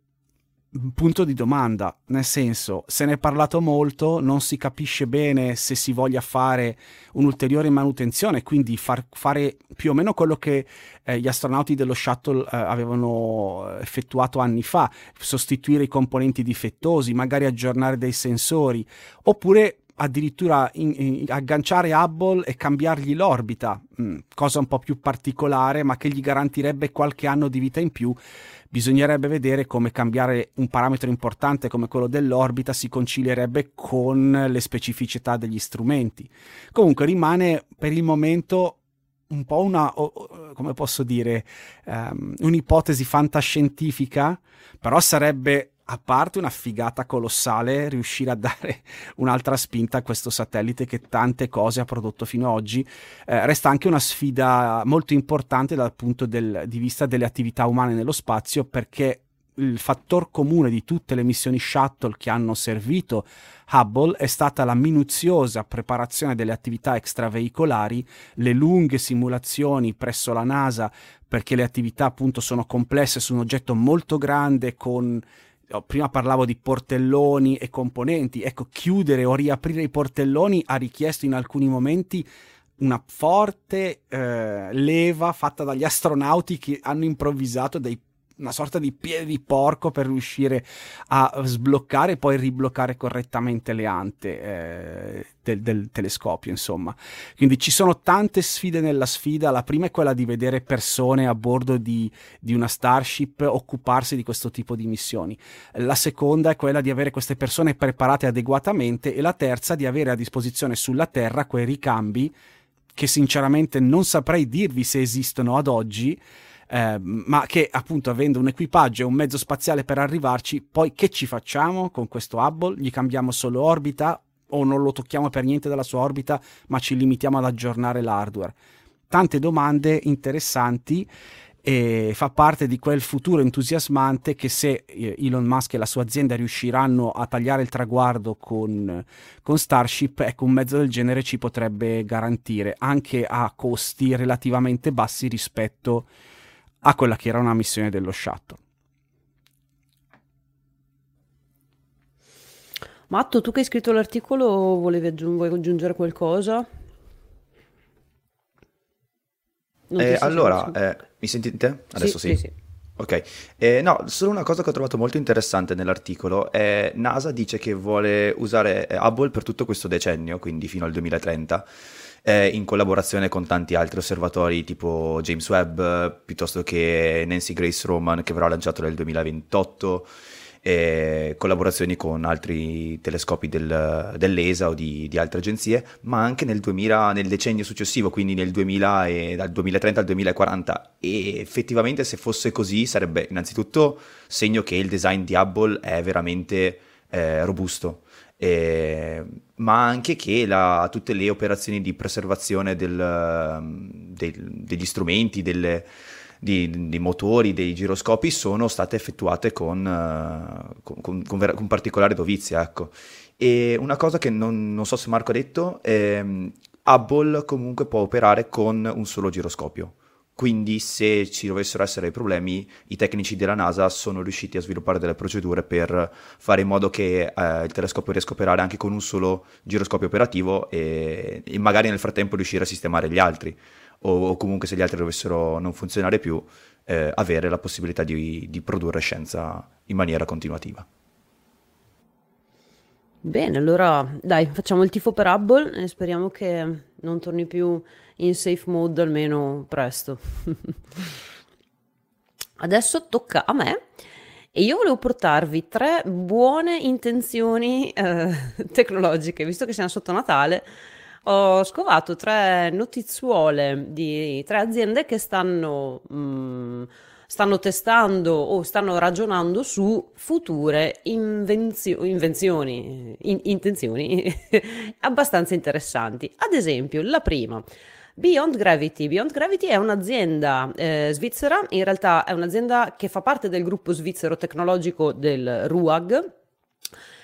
Speaker 4: punto di domanda, nel senso, se ne è parlato molto, non si capisce bene se si voglia fare un'ulteriore manutenzione, quindi far, fare più o meno quello che eh, gli astronauti dello shuttle eh, avevano effettuato anni fa, sostituire i componenti difettosi, magari aggiornare dei sensori, oppure addirittura in, in, agganciare Hubble e cambiargli l'orbita, mm, cosa un po' più particolare, ma che gli garantirebbe qualche anno di vita in più bisognerebbe vedere come cambiare un parametro importante come quello dell'orbita si concilierebbe con le specificità degli strumenti. Comunque rimane per il momento un po' una, come posso dire, um, un'ipotesi fantascientifica, però sarebbe a parte una figata colossale riuscire a dare <laughs> un'altra spinta a questo satellite che tante cose ha prodotto fino ad oggi, eh, resta anche una sfida molto importante dal punto del, di vista delle attività umane nello spazio perché il fattor comune di tutte le missioni shuttle che hanno servito Hubble è stata la minuziosa preparazione delle attività extraveicolari, le lunghe simulazioni presso la NASA perché le attività appunto sono complesse su un oggetto molto grande con prima parlavo di portelloni e componenti, ecco, chiudere o riaprire i portelloni ha richiesto in alcuni momenti una forte eh, leva fatta dagli astronauti che hanno improvvisato dei una sorta di piede di porco per riuscire a sbloccare e poi ribloccare correttamente le ante eh, del, del, telescopio, insomma. Quindi ci sono tante sfide nella sfida. La prima è quella di vedere persone a bordo di, di una Starship occuparsi di questo tipo di missioni. La seconda è quella di avere queste persone preparate adeguatamente e la terza di avere a disposizione sulla Terra quei ricambi che sinceramente non saprei dirvi se esistono ad oggi eh, ma che appunto avendo un equipaggio e un mezzo spaziale per arrivarci, poi che ci facciamo con questo Hubble? Gli cambiamo solo orbita o non lo tocchiamo per niente dalla sua orbita, ma ci limitiamo ad aggiornare l'hardware? Tante domande interessanti e fa parte di quel futuro entusiasmante che se eh, Elon Musk e la sua azienda riusciranno a tagliare il traguardo con, con, Starship, ecco un mezzo del genere ci potrebbe garantire anche a costi relativamente bassi rispetto a a quella che era una missione dello shuttle.
Speaker 1: Matto, tu che hai scritto l'articolo, volevi aggiung- vuoi aggiungere qualcosa?
Speaker 2: Eh, allora, eh, mi sentite? Adesso sì. sì. sì, sì. Ok, eh, no, solo una cosa che ho trovato molto interessante nell'articolo è NASA dice che vuole usare eh, Hubble per tutto questo decennio, quindi fino al 2030, eh, in collaborazione con tanti altri osservatori tipo James Webb, piuttosto che Nancy Grace Roman che verrà lanciato nel 2028, eh, collaborazioni con altri telescopi del, dell'ESA o di, di, altre agenzie, ma anche nel, 2000, nel decennio successivo, quindi nel 2000 e, dal 2030 al 2040. E effettivamente se fosse così sarebbe innanzitutto segno che il design di Hubble è veramente eh, robusto eh, ma anche che la, tutte le operazioni di preservazione del, del, degli strumenti, delle, di, di, motori, dei giroscopi sono state effettuate con, uh, con, con, con particolare dovizia. Ecco. E una cosa che non, non so se Marco ha detto, eh, Hubble comunque può operare con un solo giroscopio. Quindi se ci dovessero essere problemi, i tecnici della NASA sono riusciti a sviluppare delle procedure per fare in modo che eh, il telescopio riesca a operare anche con un solo giroscopio operativo e, e magari nel frattempo riuscire a sistemare gli altri o, o comunque se gli altri dovessero non funzionare più, eh, avere la possibilità di, di produrre scienza in maniera continuativa.
Speaker 1: Bene, allora dai, facciamo il tifo per Hubble e speriamo che non torni più in safe mode almeno presto. <laughs> Adesso tocca a me e io volevo portarvi tre buone intenzioni eh, <laughs> tecnologiche, visto che siamo sotto Natale. Ho scovato tre notizuole di tre aziende che stanno, mh, mm, stanno testando o stanno ragionando su future invenzio- invenzioni, in- intenzioni <laughs> abbastanza interessanti. Ad esempio, la prima Beyond Gravity. Beyond Gravity è un'azienda eh, svizzera, in realtà è un'azienda che fa parte del gruppo svizzero tecnologico del RUAG,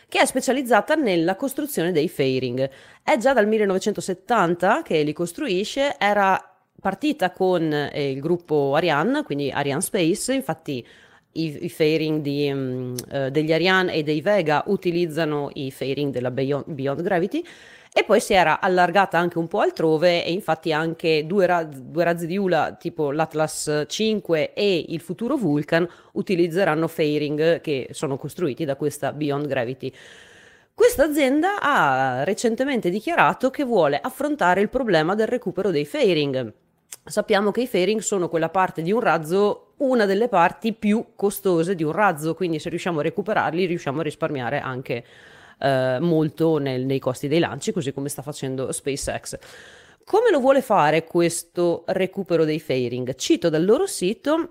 Speaker 1: che è specializzata nella costruzione dei fairing. È già dal 1970 che li costruisce, era partita con eh, il gruppo Ariane, quindi Ariane Space, infatti i, i fairing di, um, uh, degli Ariane e dei Vega utilizzano i fairing della Beyond, Beyond Gravity e poi si era allargata anche un po' altrove e infatti anche due, raz- due razzi di ULA tipo l'Atlas 5 e il futuro Vulcan utilizzeranno fairing che sono costruiti da questa Beyond Gravity. Questa azienda ha recentemente dichiarato che vuole affrontare il problema del recupero dei fairing. Sappiamo che i fairing sono quella parte di un razzo, una delle parti più costose di un razzo, quindi se riusciamo a recuperarli riusciamo a risparmiare anche eh, molto nel, nei costi dei lanci, così come sta facendo SpaceX. Come lo vuole fare questo recupero dei fairing? Cito dal loro sito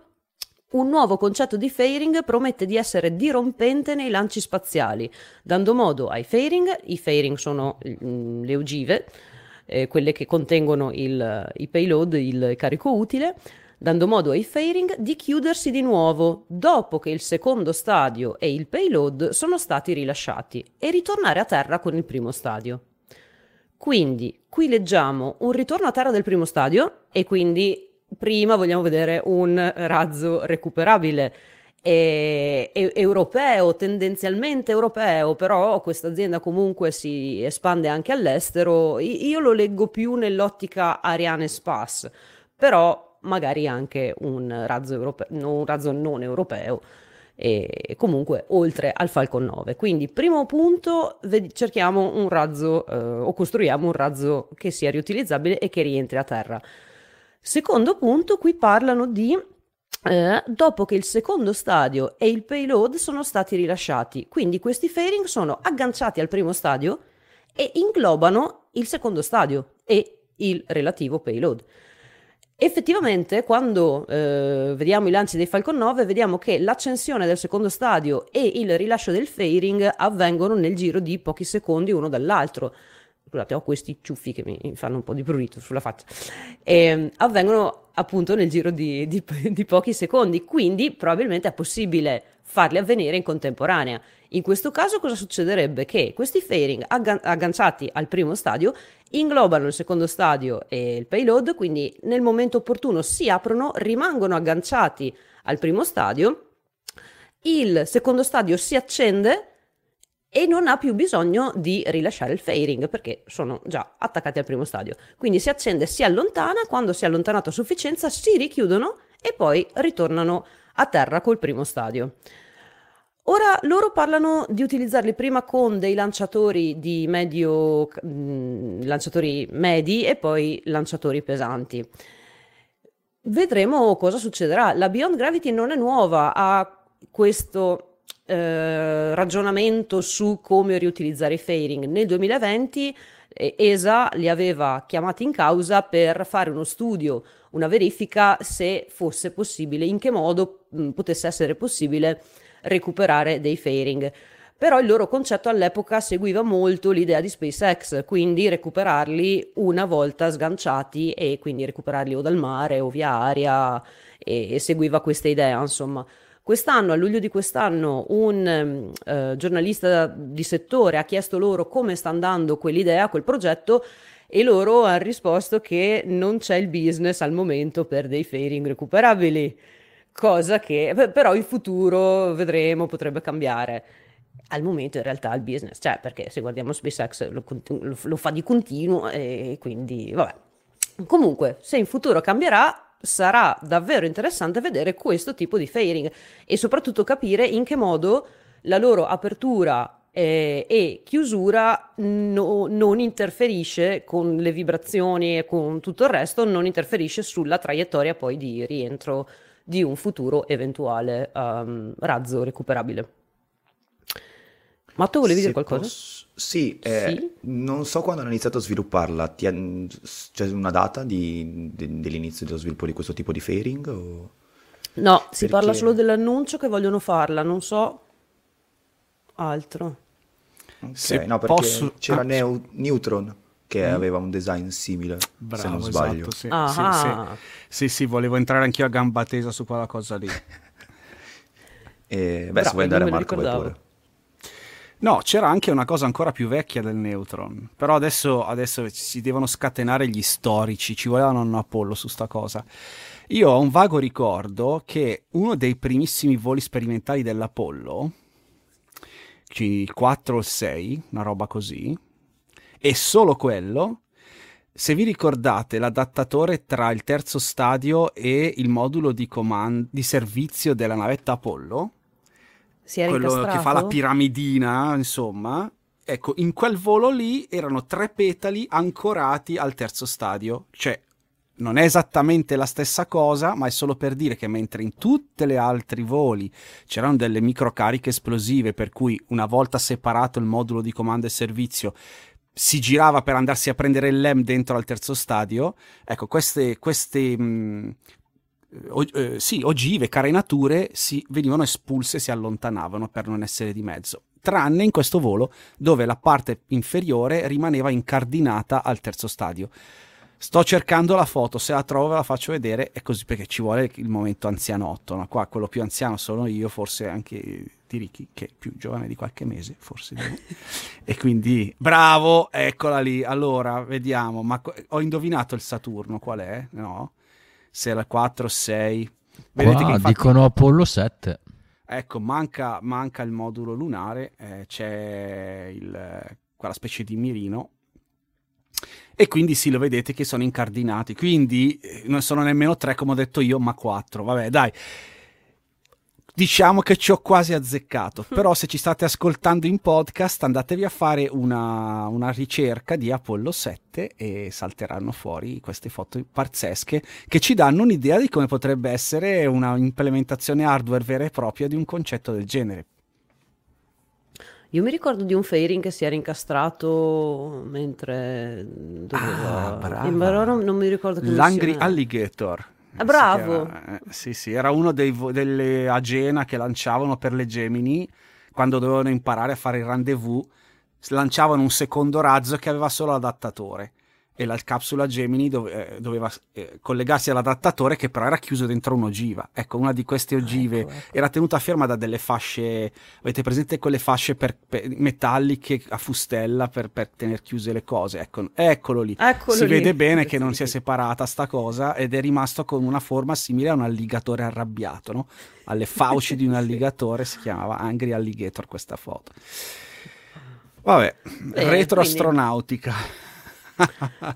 Speaker 1: un nuovo concetto di fairing promette di essere dirompente nei lanci spaziali, dando modo ai fairing, i fairing sono mm, le ogive, eh, quelle che contengono il, i payload, il carico utile, dando modo ai fairing di chiudersi di nuovo dopo che il secondo stadio e il payload sono stati rilasciati e ritornare a terra con il primo stadio. Quindi qui leggiamo un ritorno a terra del primo stadio e quindi prima vogliamo vedere un razzo recuperabile e, e, europeo, tendenzialmente europeo, però questa azienda comunque si espande anche all'estero. Io lo leggo più nell'ottica Ariane Space, però magari anche un razzo, europeo, un razzo non europeo e comunque oltre al Falcon 9. Quindi, primo punto, ved- cerchiamo un razzo eh, o costruiamo un razzo che sia riutilizzabile e che rientri a terra. Secondo punto, qui parlano di eh, dopo che il secondo stadio e il payload sono stati rilasciati. Quindi questi fairing sono agganciati al primo stadio e inglobano il secondo stadio e il relativo payload. Effettivamente, quando eh, vediamo i lanci dei Falcon 9, vediamo che l'accensione del secondo stadio e il rilascio del fairing avvengono nel giro di pochi secondi uno dall'altro. Scusate, ho questi ciuffi che mi fanno un po' di prurito sulla faccia. E, ehm, avvengono appunto nel giro di, di, di pochi secondi, quindi probabilmente è possibile farli avvenire in contemporanea. In questo caso cosa succederebbe? Che questi fairing aggan- agganciati al primo stadio inglobano il secondo stadio e il payload, quindi nel momento opportuno si aprono, rimangono agganciati al primo stadio, il secondo stadio si accende e non ha più bisogno di rilasciare il fairing perché sono già attaccati al primo stadio. Quindi si accende, si allontana, quando si è allontanato a sufficienza si richiudono e poi ritornano a terra col primo stadio. Ora loro parlano di utilizzarli prima con dei lanciatori di medio, mh, mm, lanciatori medi e poi lanciatori pesanti. Vedremo cosa succederà. La Beyond Gravity non è nuova, ha questo eh, ragionamento su come riutilizzare i fairing. Nel 2020 eh, ESA li aveva chiamati in causa per fare uno studio, una verifica se fosse possibile, in che modo mh, mm, potesse essere possibile recuperare dei fairing. Però il loro concetto all'epoca seguiva molto l'idea di SpaceX, quindi recuperarli una volta sganciati e quindi recuperarli o dal mare o via aria e, e seguiva questa idea, insomma. Quest'anno, a luglio di quest'anno, un eh, giornalista di settore ha chiesto loro come sta andando quell'idea, quel progetto, e loro hanno risposto che non c'è il business al momento per dei fairing recuperabili cosa che però in futuro vedremo potrebbe cambiare. Al momento in realtà il business c'è, perché se guardiamo SpaceX lo, lo, lo fa di continuo e quindi vabbè. Comunque, se in futuro cambierà, sarà davvero interessante vedere questo tipo di fairing e soprattutto capire in che modo la loro apertura eh, e chiusura no, non interferisce con le vibrazioni e con tutto il resto, non interferisce sulla traiettoria poi di rientro di un futuro eventuale um, razzo recuperabile. Ma tu volevi dire qualcosa? Posso...
Speaker 2: Sì, eh, sì, non so quando hanno iniziato a svilupparla. Ha... C'è una data di... De... dell'inizio dello sviluppo di questo tipo di fairing? O...
Speaker 1: No, si Perché... parla solo dell'annuncio che vogliono farla, non so altro.
Speaker 2: Ok, Se no, perché posso... c'era ah, Neu... Neutron che mm. aveva un design simile, Bravo, se non sbaglio.
Speaker 4: Esatto, sì. Ah, sì, ah. sì, sì, volevo entrare anch'io a gamba tesa su quella cosa lì. <laughs>
Speaker 2: e, beh, Bravo, se vuoi andare a Marco, vai pure.
Speaker 4: No, c'era anche una cosa ancora più vecchia del Neutron, però adesso, adesso si devono scatenare gli storici, ci volevano un Apollo su sta cosa. Io ho un vago ricordo che uno dei primissimi voli sperimentali dell'Apollo, 4 o il 6, una roba così, e solo quello, se vi ricordate l'adattatore tra il terzo stadio e il modulo di, comand- di servizio della navetta Apollo,
Speaker 1: si era
Speaker 4: quello che fa la piramidina, insomma. Ecco, in quel volo lì erano tre petali ancorati al terzo stadio, cioè non è esattamente la stessa cosa, ma è solo per dire che mentre in tutti gli altri voli c'erano delle microcariche esplosive, per cui una volta separato il modulo di comando e servizio si girava per andarsi a prendere il LEM dentro al terzo stadio, ecco, queste, queste mh, o, eh, sì, ogive, carenature si, venivano espulse si allontanavano per non essere di mezzo. Tranne in questo volo dove la parte inferiore rimaneva incardinata al terzo stadio. Sto cercando la foto, se la trovo ve la faccio vedere, è così perché ci vuole il momento anzianotto. No? Qua quello più anziano sono io, forse anche di Ricky, che è più giovane di qualche mese, forse. <laughs> e quindi, bravo, eccola lì. Allora, vediamo, ma ho indovinato il Saturno, qual è? No? se era 4 6.
Speaker 3: Vedete Qua, infatti, dicono Apollo 7.
Speaker 4: Ecco, manca, manca il modulo lunare, eh, c'è il, quella specie di mirino e quindi sì, lo vedete che sono incardinati. Quindi eh, non sono nemmeno tre, come ho detto io, ma quattro. Vabbè, dai diciamo che ci ho quasi azzeccato. Però se ci state ascoltando in podcast andatevi a fare una, una, ricerca di Apollo 7 e salteranno fuori queste foto pazzesche che ci danno un'idea di come potrebbe essere una implementazione hardware vera e propria di un concetto del genere.
Speaker 1: Io mi ricordo di un fairing che si era incastrato mentre doveva... Ah, brava. Non, non mi ricordo che
Speaker 4: L'Angry Alligator.
Speaker 1: Ah, bravo!
Speaker 4: Era, eh, sì, sì, era uno dei, delle agena che lanciavano per le Gemini quando dovevano imparare a fare il rendezvous. Lanciavano un secondo razzo che aveva solo l'adattatore e la capsula Gemini dove, eh, doveva eh, collegarsi all'adattatore che però era chiuso dentro un'ogiva. Ecco, una di queste ogive ecco, ecco. era tenuta ferma da delle fasce, avete presente quelle fasce per, per, metalliche a fustella per, per tenere chiuse le cose? Ecco, eccolo lì. Eccolo si lì. vede bene che non si è separata sta cosa ed è rimasto con una forma simile a un alligatore arrabbiato, no? Alle fauci di un <laughs> alligatore, si chiamava Angry Alligator questa foto. Vabbè, eh, retroastronautica. Quindi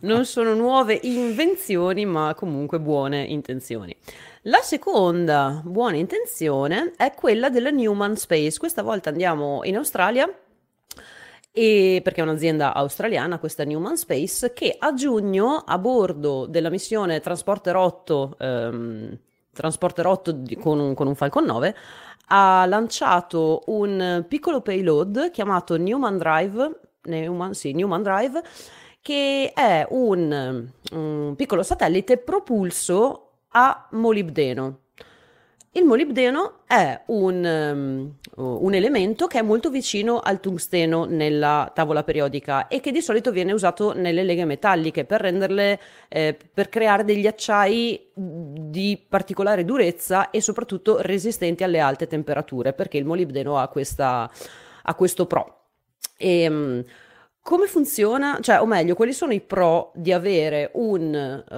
Speaker 1: non sono nuove invenzioni, ma comunque buone intenzioni. La seconda buona intenzione è quella della Newman Space. Questa volta andiamo in Australia e perché è un'azienda australiana, questa Newman Space, che a giugno a bordo della missione Transporter 8, ehm, Transporter 8 di, con, un, con un Falcon 9 ha lanciato un piccolo payload chiamato Newman Drive, Newman, sì, Newman Drive che è un, un piccolo satellite propulso a molibdeno. Il molibdeno è un, um, un, elemento che è molto vicino al tungsteno nella tavola periodica e che di solito viene usato nelle leghe metalliche per renderle, eh, per creare degli acciai di particolare durezza e soprattutto resistenti alle alte temperature, perché il molibdeno ha, questa, ha questo pro. E, um, come funziona? Cioè, o meglio, quali sono i pro di avere un, uh,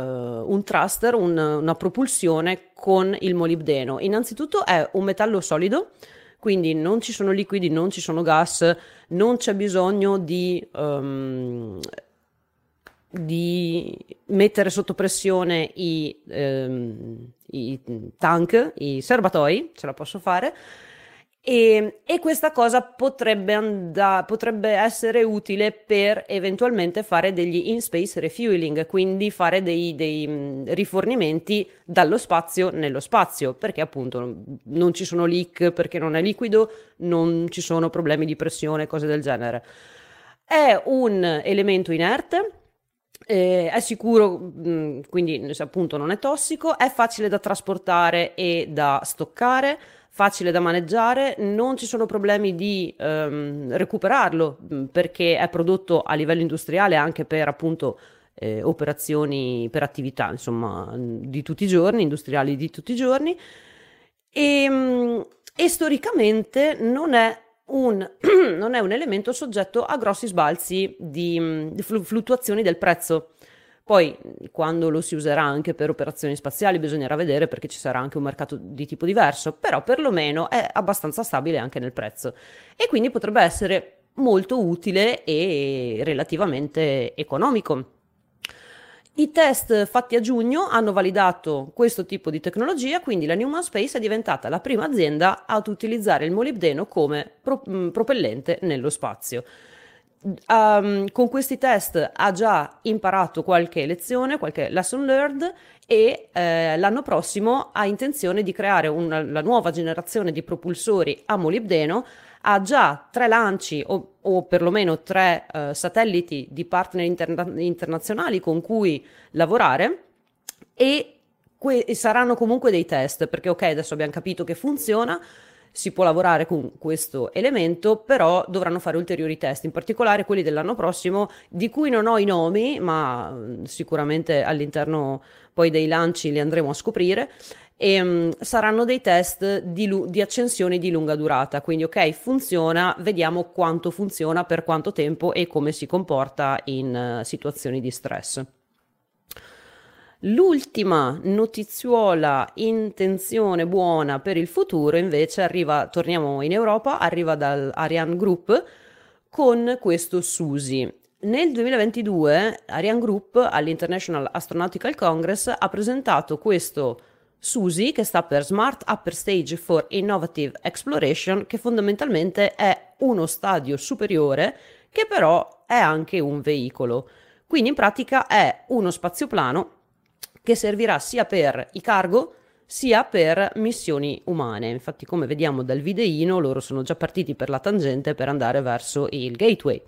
Speaker 1: un thruster, un, una propulsione con il molibdeno? Innanzitutto è un metallo solido, quindi non ci sono liquidi, non ci sono gas, non c'è bisogno di, um, di mettere sotto pressione i, um, i tank, i serbatoi, ce la posso fare E, e, questa cosa potrebbe, and- potrebbe, essere utile per eventualmente fare degli in-space refueling, quindi fare dei, dei rifornimenti dallo spazio nello spazio, perché appunto non ci sono leak, perché non è liquido, non ci sono problemi di pressione, cose del genere. È un elemento inerte, eh, è sicuro, quindi appunto non è tossico, è facile da trasportare e da stoccare facile da maneggiare, non ci sono problemi di ehm, recuperarlo perché è prodotto a livello industriale anche per appunto eh, operazioni, per attività insomma di tutti i giorni, industriali di tutti i giorni e, e storicamente non è un, <clears throat> non è un elemento soggetto a grossi sbalzi di, di fluttuazioni del prezzo. Poi, quando lo si userà anche per operazioni spaziali, bisognerà vedere perché ci sarà anche un mercato di tipo diverso, però perlomeno è abbastanza stabile anche nel prezzo e quindi potrebbe essere molto utile e relativamente economico. I test fatti a giugno hanno validato questo tipo di tecnologia, quindi la Newman Space è diventata la prima azienda ad utilizzare il molibdeno come pro- propellente nello spazio um, con questi test ha già imparato qualche lezione, qualche lesson learned e eh, l'anno prossimo ha intenzione di creare una, la nuova generazione di propulsori a molibdeno. Ha già tre lanci o, o perlomeno tre uh, satelliti di partner interna- internazionali con cui lavorare e que- saranno comunque dei test perché ok adesso abbiamo capito che funziona si può lavorare con questo elemento, però dovranno fare ulteriori test, in particolare quelli dell'anno prossimo, di cui non ho i nomi, ma mm, sicuramente all'interno poi dei lanci li andremo a scoprire. E, um, saranno dei test di, lu- di accensione di lunga durata, quindi ok, funziona, vediamo quanto funziona, per quanto tempo e come si comporta in uh, situazioni di stress. L'ultima notiziuola intenzione buona per il futuro invece arriva, torniamo in Europa, arriva dal Ariane Group con questo Susi. Nel 2022 Ariane Group all'International Astronautical Congress ha presentato questo SUSI, che sta per Smart Upper Stage for Innovative Exploration, che fondamentalmente è uno stadio superiore che però è anche un veicolo. Quindi in pratica è uno spazioplano che servirà sia per i cargo sia per missioni umane. Infatti, come vediamo dal videino, loro sono già partiti per la tangente per andare verso il gateway.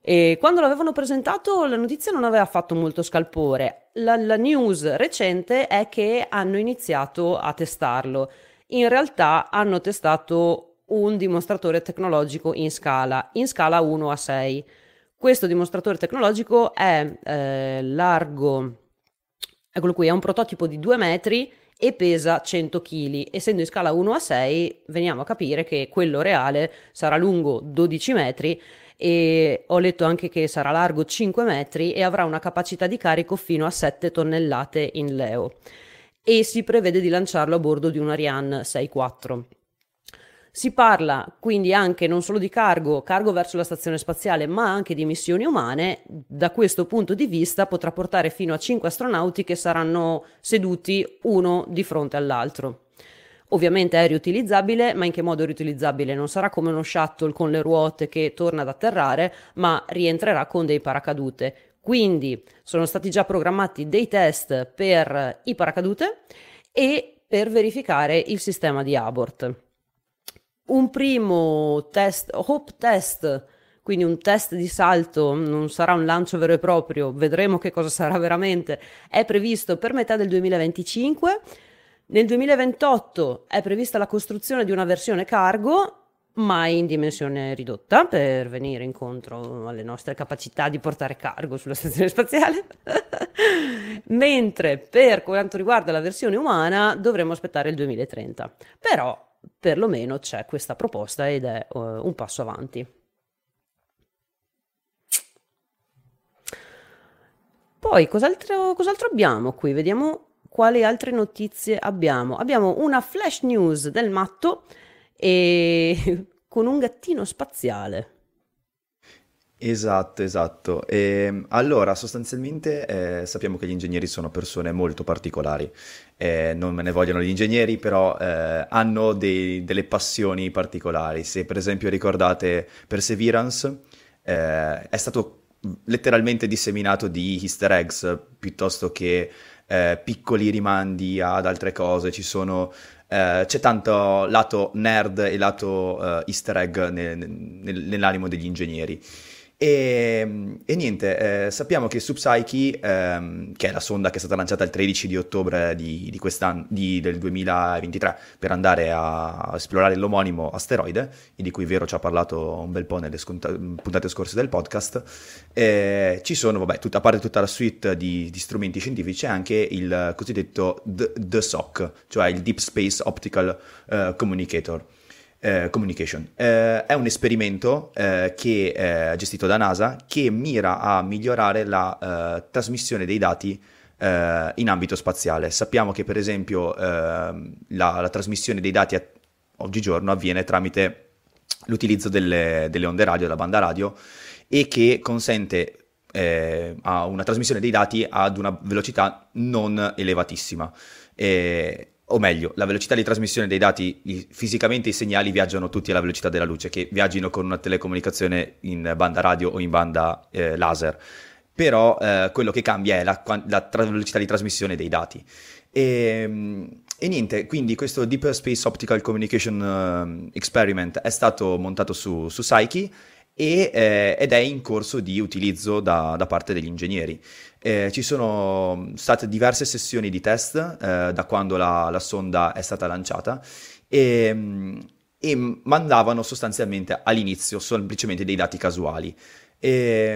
Speaker 1: E quando l'avevano presentato la notizia non aveva fatto molto scalpore. La, la news recente è che hanno iniziato a testarlo. In realtà hanno testato un dimostratore tecnologico in scala, in scala 1 a 6. Questo dimostratore tecnologico è eh, largo Eccolo qui, è un prototipo di 2 metri e pesa 100 kg. Essendo in scala 1 a 6, veniamo a capire che quello reale sarà lungo 12 metri e ho letto anche che sarà largo 5 metri e avrà una capacità di carico fino a 7 tonnellate in Leo. E si prevede di lanciarlo a bordo di un Ariane 6.4. Si parla quindi anche non solo di cargo, cargo verso la stazione spaziale, ma anche di missioni umane. Da questo punto di vista potrà portare fino a 5 astronauti che saranno seduti uno di fronte all'altro. Ovviamente è riutilizzabile, ma in che modo riutilizzabile? Non sarà come uno shuttle con le ruote che torna ad atterrare, ma rientrerà con dei paracadute. Quindi sono stati già programmati dei test per i paracadute e per verificare il sistema di abort un primo test, hope test, quindi un test di salto, non sarà un lancio vero e proprio, vedremo che cosa sarà veramente, è previsto per metà del 2025. Nel 2028 è prevista la costruzione di una versione cargo, ma in dimensione ridotta per venire incontro alle nostre capacità di portare cargo sulla stazione spaziale. <laughs> Mentre per quanto riguarda la versione umana dovremo aspettare il 2030. Però perlomeno c'è questa proposta ed è uh, un passo avanti. Poi cos'altro, cos'altro abbiamo qui? Vediamo quali altre notizie abbiamo. Abbiamo una flash news del matto e <laughs> con un gattino spaziale.
Speaker 2: Esatto, esatto. E, ehm, allora, sostanzialmente eh, sappiamo che gli ingegneri sono persone molto particolari. Eh, non me ne vogliono gli ingegneri, però eh, hanno dei, delle passioni particolari. Se per esempio ricordate Perseverance, eh, è stato letteralmente disseminato di easter eggs piuttosto che eh, piccoli rimandi ad altre cose. Ci sono Uh, c'è tanto lato nerd e lato uh, easter egg nel, nel, nell'animo degli ingegneri. E, e niente, eh, sappiamo che Subpsyche, ehm, che è la sonda che è stata lanciata il 13 di ottobre di, di di, del 2023 per andare a esplorare l'omonimo asteroide, di cui Vero ci ha parlato un bel po' nelle sconta- puntate scorse del podcast, eh, ci sono, vabbè, tutta, a parte tutta la suite di, di strumenti scientifici, c'è anche il cosiddetto DSOC, cioè il Deep Space Optical uh, Communicator eh, Communication. Eh, è un esperimento eh, che è gestito da NASA che mira a migliorare la eh, trasmissione dei dati eh, in ambito spaziale. Sappiamo che per esempio ehm, la, la, trasmissione dei dati a, oggigiorno avviene tramite l'utilizzo delle, delle, onde radio, della banda radio e che consente eh, una trasmissione dei dati ad una velocità non elevatissima. E o meglio, la velocità di trasmissione dei dati, fisicamente i segnali viaggiano tutti alla velocità della luce, che viaggino con una telecomunicazione in banda radio o in banda eh, laser. Però eh, quello che cambia è la, la tra- velocità di trasmissione dei dati. E, ehm, e, niente, quindi questo Deep Space Optical Communication uh, Experiment è stato montato su, su Psyche e, eh, ed è in corso di utilizzo da, da parte degli ingegneri. Eh, ci sono state diverse sessioni di test eh, da quando la, la, sonda è stata lanciata e, e, mandavano sostanzialmente all'inizio semplicemente dei dati casuali. E,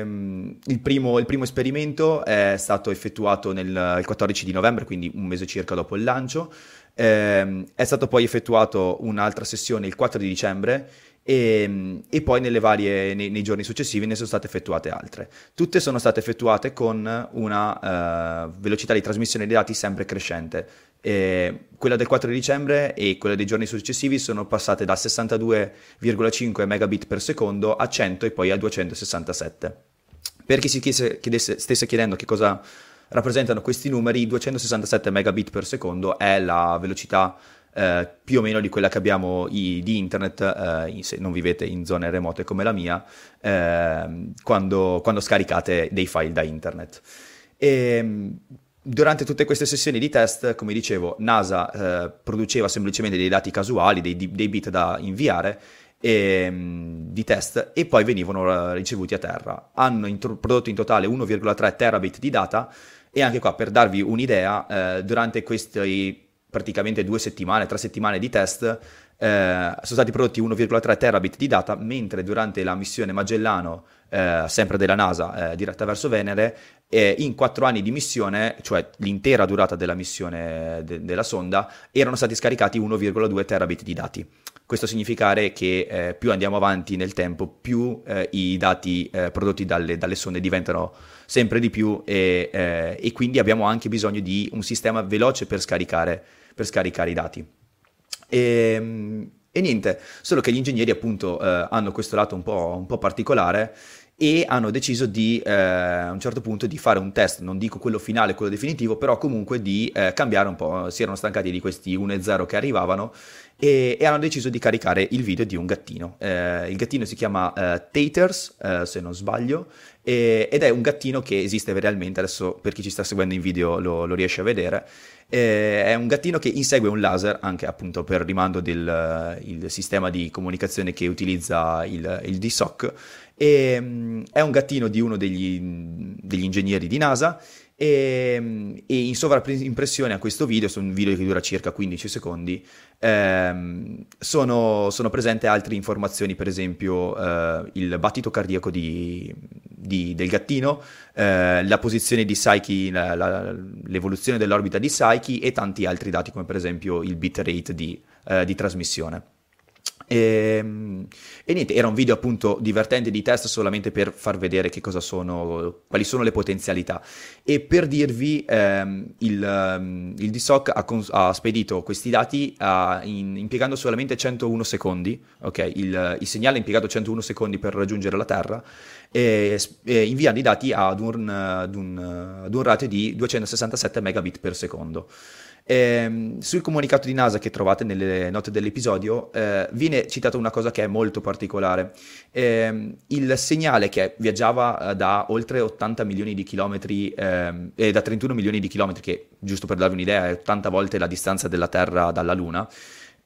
Speaker 2: il, primo, il, primo, esperimento è stato effettuato nel, il 14 di novembre, quindi un mese circa dopo il lancio. Eh, è stato poi effettuato un'altra sessione il 4 di dicembre e, ehm, e poi varie, nei, nei, giorni successivi ne sono state effettuate altre. Tutte sono state effettuate con una uh, velocità di trasmissione dei dati sempre crescente. E quella del 4 dicembre e quella dei giorni successivi sono passate da 62,5 megabit per secondo a 100 e poi a 267. Per chi si chiese, chiedesse, stesse chiedendo che cosa rappresentano questi numeri, 267 megabit per secondo è la velocità eh, più o meno di quella che abbiamo i, di internet, eh, se non vivete in zone remote come la mia, eh, quando, quando, scaricate dei file da internet. E, ehm, durante tutte queste sessioni di test, come dicevo, NASA eh, produceva semplicemente dei dati casuali, dei, dei bit da inviare, e, ehm, di test e poi venivano ricevuti a terra. Hanno intro- prodotto in totale 1,3 terabit di data e anche qua per darvi un'idea, eh, durante questi praticamente due settimane, tre settimane di test, eh, sono stati prodotti 1,3 terabit di data, mentre durante la missione Magellano, eh, sempre della NASA, eh, diretta verso Venere, in quattro anni di missione, cioè l'intera durata della missione de- della sonda, erano stati scaricati 1,2 terabit di dati. Questo significa che eh, più andiamo avanti nel tempo, più eh, i dati eh, prodotti dalle, dalle, sonde diventano sempre di più e, e quindi abbiamo anche bisogno di un sistema veloce per scaricare per scaricare i dati. E, ehm, e niente, solo che gli ingegneri appunto eh, hanno questo lato un po', un po', particolare e hanno deciso di eh, a un certo punto di fare un test, non dico quello finale, quello definitivo, però comunque di eh, cambiare un po', si erano stancati di questi 1 e 0 che arrivavano e, e, hanno deciso di caricare il video di un gattino. Eh, il gattino si chiama eh, Taters, eh, se non sbaglio, e, ed è un gattino che esiste realmente, adesso per chi ci sta seguendo in video lo, lo riesce a vedere, eh, è un gattino che insegue un laser, anche appunto per rimando del sistema di comunicazione che utilizza il, il DSOC, e, um, è un gattino di uno degli, degli ingegneri di NASA e, e, in sovraimpressione a questo video, su un video che dura circa 15 secondi, ehm, sono, sono presenti altre informazioni, per esempio eh, il battito cardiaco di, di, del gattino, eh, la posizione di Psyche, la, la, l'evoluzione dell'orbita di Psyche e tanti altri dati come per esempio il bit rate di, eh, di trasmissione. E, ehm, e, niente, era un video appunto divertente di test solamente per far vedere che cosa sono, quali sono le potenzialità. E per dirvi, ehm, il, ehm, il DSOC ha, cons- ha, spedito questi dati uh, in, impiegando solamente 101 secondi, ok? Il, il, segnale ha impiegato 101 secondi per raggiungere la Terra e, e inviando i dati ad un, ad, un, ad un ratio di 267 megabit per secondo. Eh, sul comunicato di NASA che trovate nelle note dell'episodio eh, viene citata una cosa che è molto particolare. Eh, il segnale che viaggiava eh, da oltre 80 milioni di chilometri ehm, e da 31 milioni di chilometri, che giusto per darvi un'idea è 80 volte la distanza della Terra dalla Luna,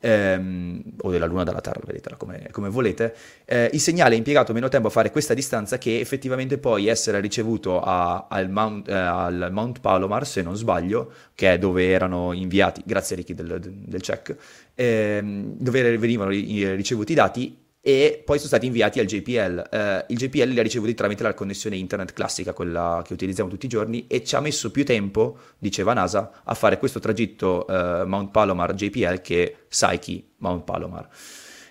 Speaker 2: ehm, o della Luna dalla Terra, vedetela come, come volete, eh, il segnale ha impiegato meno tempo a fare questa distanza che effettivamente poi essere ricevuto a, al, Mount, eh, al, Mount, Palomar, se non sbaglio, che è dove erano inviati, grazie a Ricky del, del check, ehm, dove venivano ricevuti i dati e poi sono stati inviati al JPL. Eh, il JPL li ha ricevuti tramite la connessione internet classica, quella che utilizziamo tutti i giorni, e ci ha messo più tempo, diceva NASA, a fare questo tragitto eh, Mount Palomar JPL che Psyche Mount Palomar.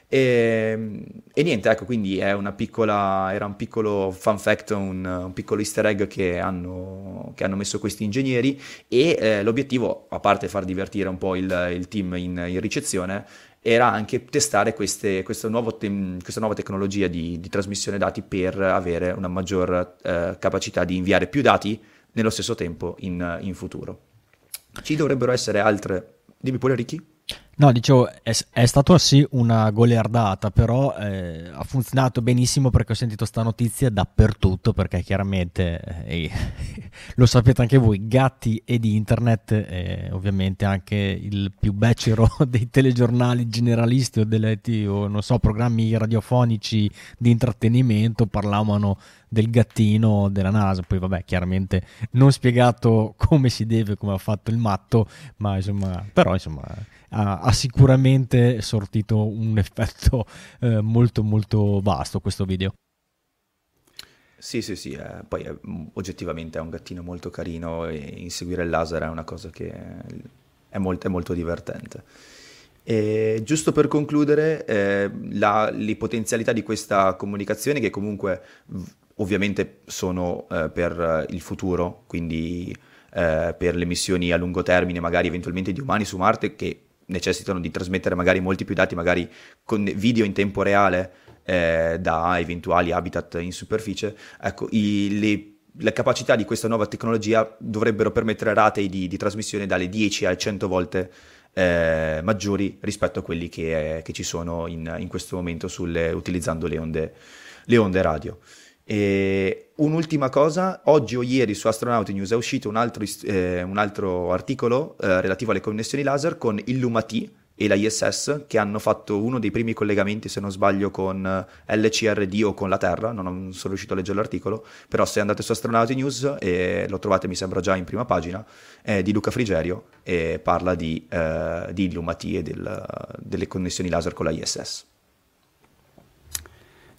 Speaker 2: E, e, niente, ecco, quindi piccola, era un piccolo fun fact, un, un piccolo easter egg che hanno, che hanno, messo questi ingegneri e eh, l'obiettivo, a parte far divertire un po' il, il team in, in ricezione, era anche testare queste, questa, te- questa, nuova tecnologia di, di, trasmissione dati per avere una maggior eh, capacità di inviare più dati nello stesso tempo in, in futuro. Ci dovrebbero essere altre... Dimmi pure Ricky.
Speaker 3: No, dicevo, è, è stato sì una goliardata, però eh, ha funzionato benissimo perché ho sentito sta notizia dappertutto, perché chiaramente, eh, <laughs> lo sapete anche voi, gatti ed internet, eh, ovviamente anche il più becero <laughs> dei telegiornali generalisti o, delle, o non so, programmi radiofonici di intrattenimento parlavano del gattino della NASA, poi vabbè, chiaramente non spiegato come si deve, come ha fatto il matto, ma insomma, però insomma ha, ha sicuramente sortito un <laughs> effetto eh, molto molto vasto questo video.
Speaker 2: Sì, sì, sì, eh, poi è, mm, oggettivamente è un gattino molto carino e inseguire il laser è una cosa che è molto, è molto divertente. E giusto per concludere, eh, la, le potenzialità di questa comunicazione che comunque ovviamente sono eh, per il futuro, quindi eh, per le missioni a lungo termine, magari eventualmente di umani su Marte, che necessitano di trasmettere magari molti più dati, magari con video in tempo reale eh, da eventuali habitat in superficie, ecco, i, le le capacità di questa nuova tecnologia dovrebbero permettere rate di, di trasmissione dalle 10 a 100 volte eh, maggiori rispetto a quelli che, eh, che ci sono in, in, questo momento sulle, utilizzando le onde, le onde radio. E un'ultima cosa, oggi o ieri su Astronauti News è uscito un altro, eh, un altro articolo eh, relativo alle connessioni laser con Illumati e la ISS che hanno fatto uno dei primi collegamenti, se non sbaglio, con eh, LCRD o con la Terra, non sono riuscito a leggere l'articolo, però se andate su Astronauti News e lo trovate mi sembra già in prima pagina, è di Luca Frigerio e parla di, eh, di Illumati e del, delle connessioni laser con la ISS.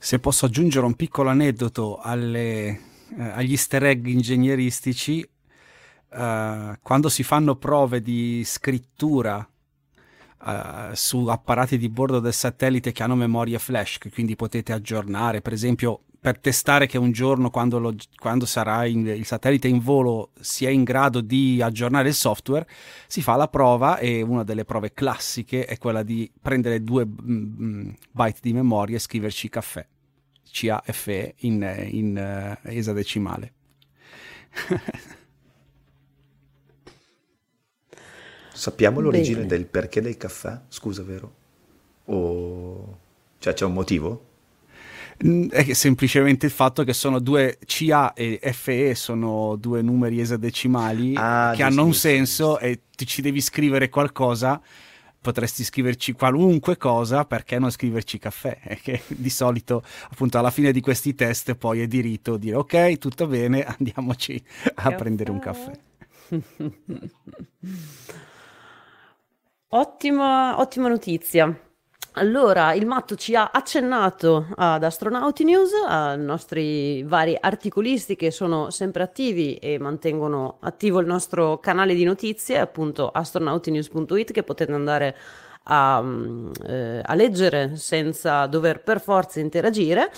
Speaker 4: Se posso aggiungere un piccolo aneddoto alle, eh, agli easter egg ingegneristici, eh, quando si fanno prove di scrittura eh, su apparati di bordo del satellite che hanno memorie flash, che quindi potete aggiornare, per esempio per testare che un giorno quando, lo, quando sarà in, il satellite in volo sia in grado di aggiornare il software, si fa la prova e una delle prove classiche è quella di prendere due mm, mm byte di memoria e scriverci caffè. CAFE in, in uh, esadecimale.
Speaker 2: Sappiamo l'origine Bene. del perché del caffè? Scusa, vero? O... Cioè c'è un motivo?
Speaker 4: Mm, è semplicemente il fatto che sono due CA e FE sono due numeri esadecimali ah, che hanno un senso giusto. e ti ci devi scrivere qualcosa potresti scriverci qualunque cosa, perché non scriverci caffè? <laughs> Che di solito, appunto, alla fine di questi test poi è di rito dire ok, tutto bene, andiamoci a caffè. prendere un caffè. <laughs>
Speaker 1: ottima, ottima notizia. Allora, il matto ci ha accennato ad Astronauti News, ai nostri vari articolisti che sono sempre attivi e mantengono attivo il nostro canale di notizie, appunto astronautinews.it, che potete andare a, mm, eh, a leggere senza dover per forza interagire.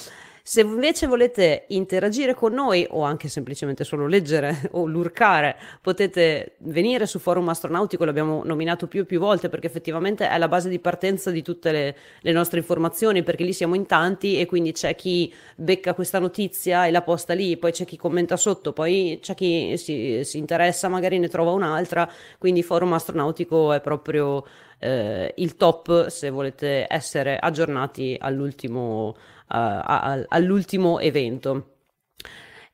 Speaker 1: Se invece volete interagire con noi o anche semplicemente solo leggere <laughs> o lurcare, potete venire su Forum Astronautico, l'abbiamo nominato più e più volte perché effettivamente è la base di partenza di tutte le, le nostre informazioni, perché lì siamo in tanti e quindi c'è chi becca questa notizia e la posta lì, poi c'è chi commenta sotto, poi c'è chi si, si interessa, magari ne trova un'altra, quindi Forum Astronautico è proprio eh, il top se volete essere aggiornati all'ultimo a, all'ultimo evento.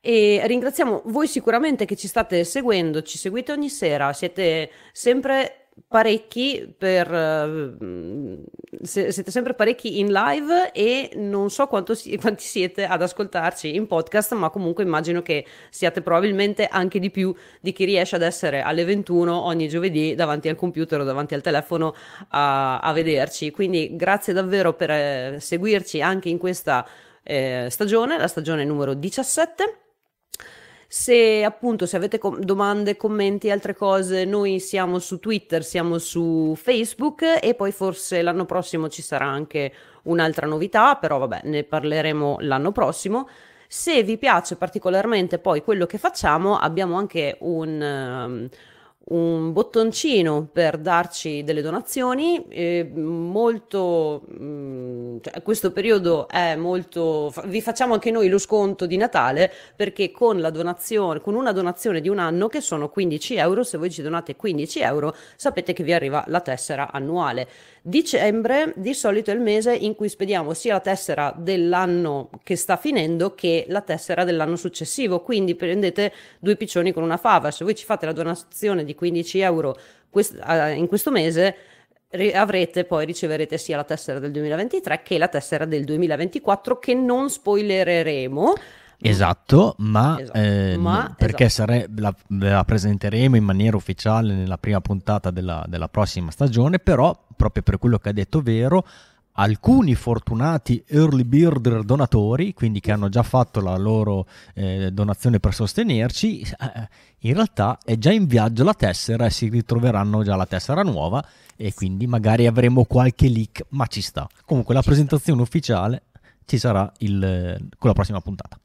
Speaker 1: E ringraziamo voi sicuramente che ci state seguendo, ci seguite ogni sera, siete sempre parecchi per uh, siete sempre parecchi in live e non so si, <laughs> quanti siete ad ascoltarci in podcast ma comunque immagino che siate probabilmente anche di più di chi riesce ad essere alle 21 ogni giovedì davanti al computer o davanti al telefono a, a vederci. Quindi grazie davvero per eh, seguirci anche in questa eh, stagione la stagione numero 17 se appunto se avete com- domande, commenti, altre cose, noi siamo su Twitter, siamo su Facebook e poi forse l'anno prossimo ci sarà anche un'altra novità, però vabbè, ne parleremo l'anno prossimo. Se vi piace particolarmente poi quello che facciamo, abbiamo anche un um, un bottoncino per darci delle donazioni. Eh, molto, mh, mm, cioè, questo periodo è molto. Vi facciamo anche noi lo sconto di Natale perché con la donazione, con una donazione di un anno che sono 15 euro, se voi ci donate 15 euro, sapete che vi arriva la tessera annuale. Dicembre di solito è il mese in cui spediamo sia la tessera dell'anno che sta finendo che la tessera dell'anno successivo, quindi prendete due piccioni con una fava. Se voi ci fate la donazione di 15 euro quest- in questo mese, avrete poi riceverete sia la tessera del 2023 che la tessera del 2024 che non spoilereremo
Speaker 3: Esatto, ma, esatto. Eh, ma perché esatto. sare- la, la, presenteremo in maniera ufficiale nella prima puntata della, della, prossima stagione, però proprio per quello che ha detto Vero, alcuni fortunati early bird donatori, quindi che hanno già fatto la loro eh, donazione per sostenerci, eh, in realtà è già in viaggio la tessera e si ritroveranno già la tessera nuova e quindi magari avremo qualche leak, ma ci sta. Comunque la presentazione ufficiale ci sarà il, con la prossima puntata.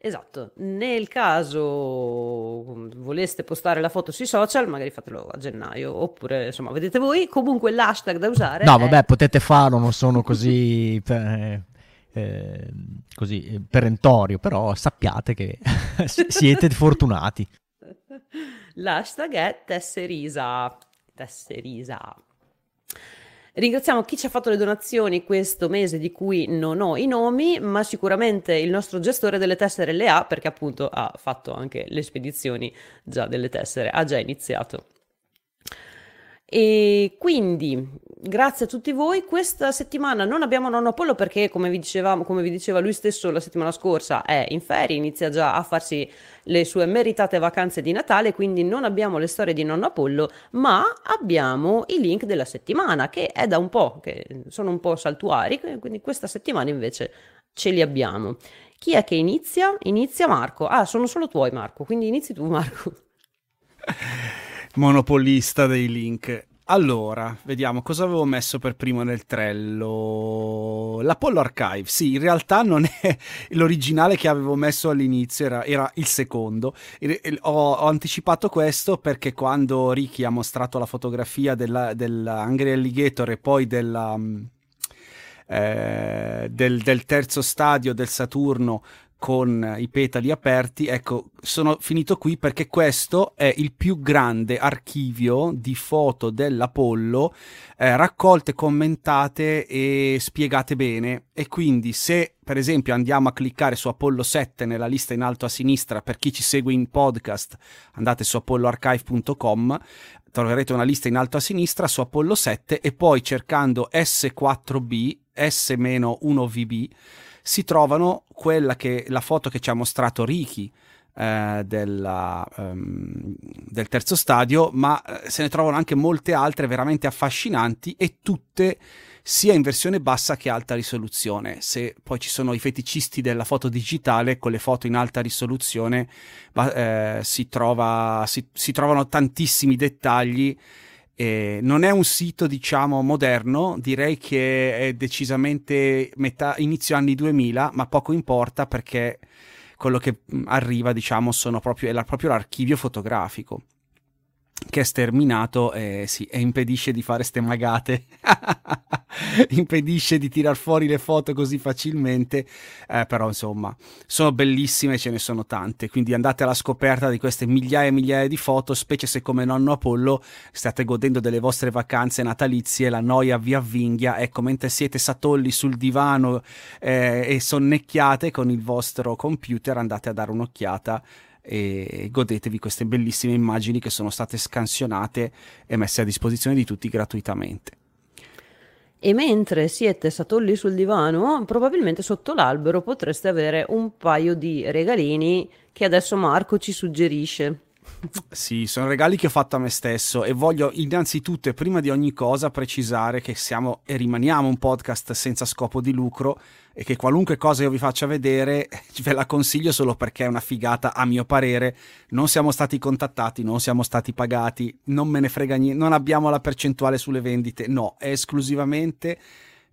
Speaker 1: Esatto, nel caso voleste postare la foto sui social, magari fatelo a gennaio, oppure insomma, vedete voi, comunque l'hashtag da usare.
Speaker 3: No, è... vabbè, potete farlo, non sono così, <laughs> eh, eh, così perentorio, però sappiate che <laughs> siete fortunati.
Speaker 1: L'hashtag è Tesserisa. Tesserisa. Ringraziamo chi ci ha fatto le donazioni questo mese di cui non ho i nomi, ma sicuramente il nostro gestore delle tessere le ha perché appunto ha fatto anche le spedizioni già delle tessere, ha già iniziato. E quindi, grazie a tutti voi. Questa settimana non abbiamo nonno Apollo perché, come vi, dicevamo, come vi diceva lui stesso la settimana scorsa, è in ferie, inizia già a farsi le sue meritate vacanze di Natale, quindi non abbiamo le storie di nonno Apollo, ma abbiamo i link della settimana, che è da un po', che sono un po' saltuari, quindi questa settimana invece ce li abbiamo. Chi è che inizia? Inizia Marco. Ah, sono solo tuoi Marco, quindi inizi tu <laughs> Marco.
Speaker 4: monopolista dei link. Allora, vediamo cosa avevo messo per primo nel trello. L'Apollo Archive, sì, in realtà non è <laughs> l'originale che avevo messo all'inizio, era, era il secondo. Ho, ho, anticipato questo perché quando Ricky ha mostrato la fotografia della, dell'Angry Alligator e poi della, mm, eh, del, del terzo stadio del Saturno con i petali aperti, ecco, sono finito qui perché questo è il più grande archivio di foto dell'Apollo eh, raccolte, commentate e spiegate bene. E quindi se per esempio andiamo a cliccare su Apollo 7 nella lista in alto a sinistra, per chi ci segue in podcast andate su apolloarchive.com troverete una lista in alto a sinistra su Apollo 7 e poi cercando S4B, S-1VB si trovano quella che la foto che ci ha mostrato Ricky eh, della, um, del terzo stadio, ma eh, se ne trovano anche molte altre veramente affascinanti e tutte sia in versione bassa che alta risoluzione. Se poi ci sono i feticisti della foto digitale, con le foto in alta risoluzione eh, si, trova, si, si trovano tantissimi dettagli Eh, non è un sito, diciamo, moderno, direi che è decisamente metà, inizio anni 2000, ma poco importa perché quello che mm, arriva, diciamo, sono proprio, è la, proprio l'archivio fotografico che è sterminato e, sì, e impedisce di fare ste magate, <laughs> impedisce di tirar fuori le foto così facilmente, eh, però insomma sono bellissime, ce ne sono tante, quindi andate alla scoperta di queste migliaia e migliaia di foto, specie se come nonno Apollo state godendo delle vostre vacanze natalizie, la noia vi avvinghia, ecco, mentre siete satolli sul divano eh, e sonnecchiate con il vostro computer andate a dare un'occhiata e godetevi queste bellissime immagini che sono state scansionate e messe a disposizione di tutti gratuitamente.
Speaker 1: E mentre siete satolli sul divano, probabilmente sotto l'albero potreste avere un paio di regalini che adesso Marco ci suggerisce.
Speaker 4: Sì, sono regali che ho fatto a me stesso e voglio innanzitutto e prima di ogni cosa precisare che siamo e rimaniamo un podcast senza scopo di lucro e che qualunque cosa io vi faccia vedere <laughs> ve la consiglio solo perché è una figata a mio parere. Non siamo stati contattati, non siamo stati pagati, non me ne frega niente, non abbiamo la percentuale sulle vendite, no, è esclusivamente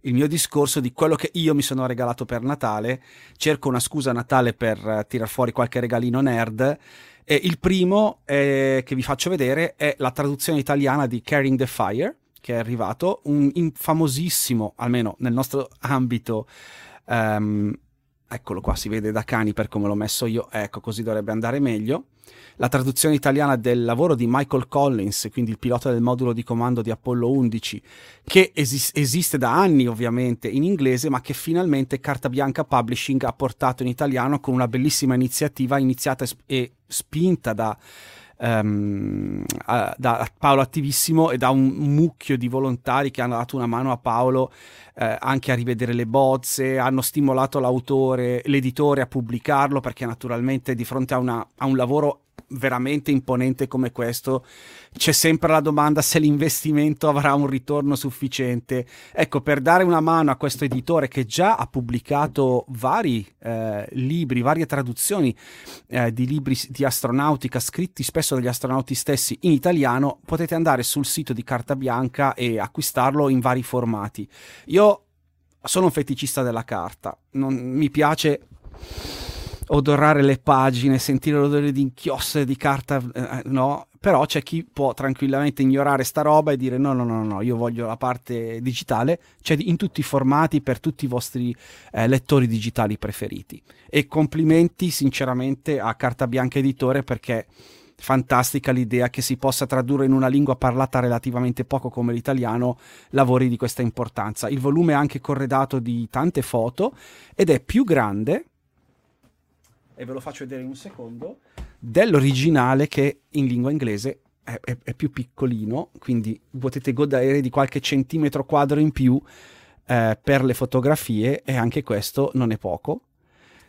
Speaker 4: il mio discorso di quello che io mi sono regalato per Natale. Cerco una scusa a Natale per uh, tirar fuori qualche regalino nerd e il primo eh, che vi faccio vedere è la traduzione italiana di Carrying the Fire, che è arrivato, un famosissimo, almeno nel nostro ambito, um, eccolo qua, si vede da cani per come l'ho messo io, ecco, così dovrebbe andare meglio la traduzione italiana del lavoro di Michael Collins, quindi il pilota del modulo di comando di Apollo 11, che esis- esiste da anni ovviamente in inglese, ma che finalmente Carta Bianca Publishing ha portato in italiano con una bellissima iniziativa iniziata e spinta da, um, a, da Paolo Attivissimo e da un mucchio di volontari che hanno dato una mano a Paolo eh, anche a rivedere le bozze, hanno stimolato l'autore, l'editore a pubblicarlo perché naturalmente di fronte a, una, a un lavoro veramente imponente come questo, c'è sempre la domanda se l'investimento avrà un ritorno sufficiente. Ecco, per dare una mano a questo editore che già ha pubblicato vari eh, libri, varie traduzioni eh, di libri di astronautica scritti spesso dagli astronauti stessi in italiano, potete andare sul sito di Carta Bianca e acquistarlo in vari formati. Io sono un feticista della carta, non mi piace odorare le pagine, sentire l'odore di inchiostro di carta, eh, no, però c'è chi può tranquillamente ignorare sta roba e dire no, no, no, no, io voglio la parte digitale, c'è in tutti i formati per tutti i vostri eh, lettori digitali preferiti. E complimenti sinceramente a Carta Bianca Editore perché fantastica l'idea che si possa tradurre in una lingua parlata relativamente poco come l'italiano lavori di questa importanza. Il volume è anche corredato di tante foto ed è più grande e ve lo faccio vedere in un secondo, dell'originale che in lingua inglese è, è, è più piccolino, quindi potete godere di qualche centimetro quadro in più eh, per le fotografie e anche questo non è poco.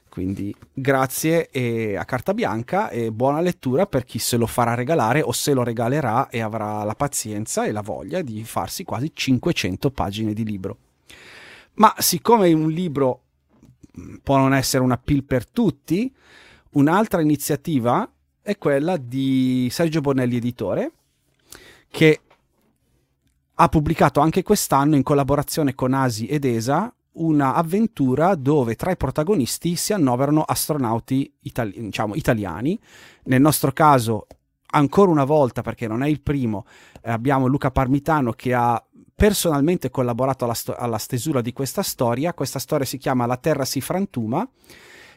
Speaker 4: Quindi grazie a carta bianca e buona lettura per chi se lo farà regalare o se lo regalerà e avrà la pazienza e la voglia di farsi quasi 500 pagine di libro. Ma siccome un libro può non essere un appeal per tutti. Un'altra iniziativa è quella di Sergio Bonelli Editore, che ha pubblicato anche quest'anno in collaborazione con Asi ed ESA un'avventura dove tra i protagonisti si annoverano astronauti itali- diciamo, italiani. Nel nostro caso, ancora una volta, perché non è il primo, eh, abbiamo Luca Parmitano che ha personalmente collaborato alla, sto- alla stesura di questa storia. Questa storia si chiama La Terra si frantuma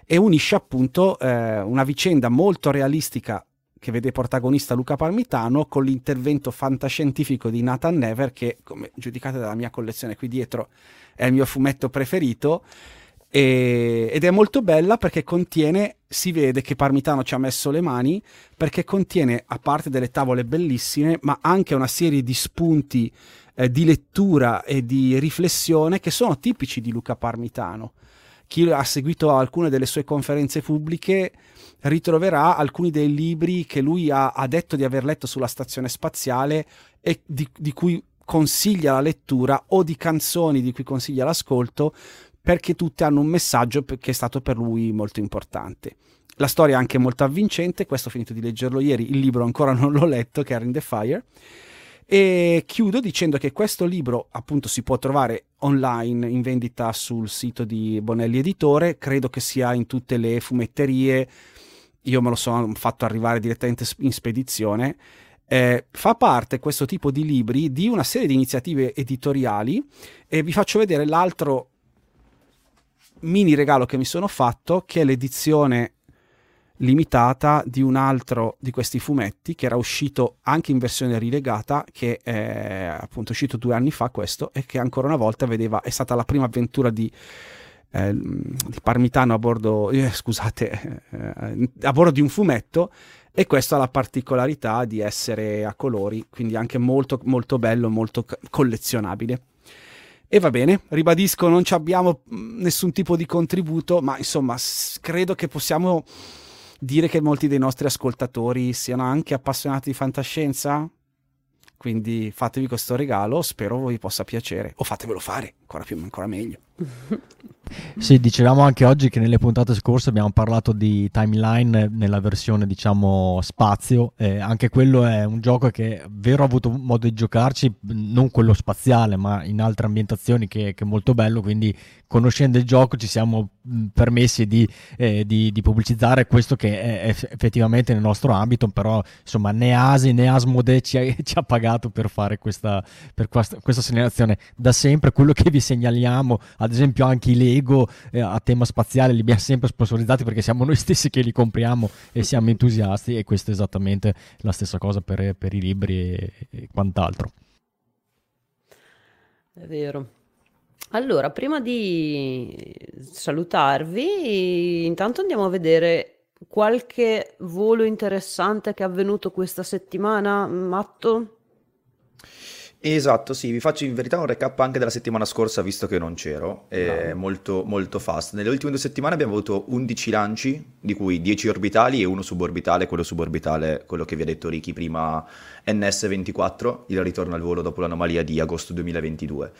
Speaker 4: e unisce appunto eh, una vicenda molto realistica che vede protagonista Luca Parmitano con l'intervento fantascientifico di Nathan Never che, come giudicate dalla mia collezione qui dietro, è il mio fumetto preferito. E, ed è molto bella perché contiene, si vede che Parmitano ci ha messo le mani, perché contiene, a parte delle tavole bellissime, ma anche una serie di spunti eh, di lettura e di riflessione che sono tipici di Luca Parmitano. Chi ha seguito alcune delle sue conferenze pubbliche ritroverà alcuni dei libri che lui ha, ha detto di aver letto sulla stazione spaziale e di, di cui consiglia la lettura o di canzoni di cui consiglia l'ascolto perché tutte hanno un messaggio che è stato per lui molto importante. La storia è anche molto avvincente, questo ho finito di leggerlo ieri, il libro ancora non l'ho letto, che è in the Fire, E chiudo dicendo che questo libro appunto si può trovare online in vendita sul sito di Bonelli Editore, credo che sia in tutte le fumetterie, io me lo sono fatto arrivare direttamente in spedizione. Eh, fa parte questo tipo di libri di una serie di iniziative editoriali. E vi faccio vedere l'altro mini regalo che mi sono fatto che è l'edizione limitata di un altro di questi fumetti che era uscito anche in versione rilegata che è appunto uscito due anni fa questo e che ancora una volta vedeva è stata la prima avventura di eh, di Parmitano a bordo, eh, scusate, eh, a bordo di un fumetto e questo ha la particolarità di essere a colori, quindi anche molto, molto bello, molto collezionabile. E va bene, ribadisco, non abbiamo mm, nessun tipo di contributo, ma insomma, credo che possiamo dire che molti dei nostri ascoltatori siano anche appassionati di fantascienza. Quindi fatevi questo regalo, spero vi possa piacere, o fatevelo fare, ancora, più, ancora meglio. <laughs>
Speaker 3: Sì, dicevamo anche oggi che nelle puntate scorse abbiamo parlato di timeline nella versione diciamo spazio, eh, anche quello è un gioco che vero ho avuto modo di giocarci, non quello spaziale ma in altre ambientazioni che, che è molto bello, quindi conoscendo il gioco ci siamo permessi di, eh, di, di, pubblicizzare questo che è effettivamente nel nostro ambito, però insomma né Asi né Asmode ci ha, <laughs> ci ha pagato per fare questa, per questa, questa segnalazione. Da sempre quello che vi segnaliamo, ad esempio anche i Lego eh, a tema spaziale li abbiamo sempre sponsorizzati perché siamo noi <laughs> stessi che li compriamo e siamo entusiasti e questo è esattamente la stessa cosa per, per i libri e, e quant'altro.
Speaker 1: È vero. Allora, prima di salutarvi, intanto andiamo a vedere qualche volo interessante che è avvenuto questa settimana, Matto?
Speaker 2: Esatto, sì, vi faccio in verità un recap anche della settimana scorsa, visto che non c'ero, è molto, molto fast. Nelle ultime due settimane abbiamo avuto 11 lanci, di cui 10 orbitali e uno suborbitale, quello suborbitale, quello che vi ha detto Ricky prima, NS24, il ritorno al volo dopo l'anomalia di agosto 2022.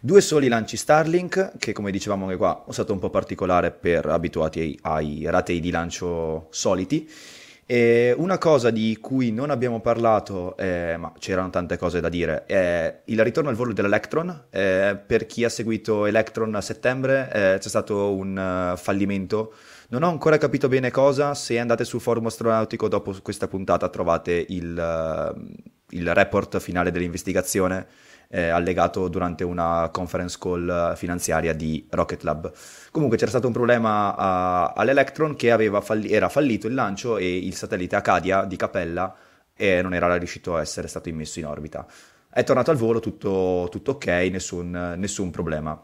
Speaker 2: Due soli lanci Starlink, che come dicevamo anche qua è stato un po' particolare per abituati ai, ai ratei di lancio soliti. E una cosa di cui non abbiamo parlato, eh, ma c'erano tante cose da dire, è il ritorno al volo dell'Electron. Eh, per chi ha seguito Electron a settembre eh, c'è stato un uh, fallimento. Non ho ancora capito bene cosa, se andate sul forum astronautico dopo questa puntata trovate il, uh, il report finale dell'investigazione eh, allegato durante una conference call finanziaria di Rocket Lab. Comunque c'era stato un problema a, all'Electron che falli- era fallito il lancio e il satellite Acadia di Capella e non era riuscito a essere stato immesso in orbita. È tornato al volo, tutto, tutto ok, nessun, nessun problema.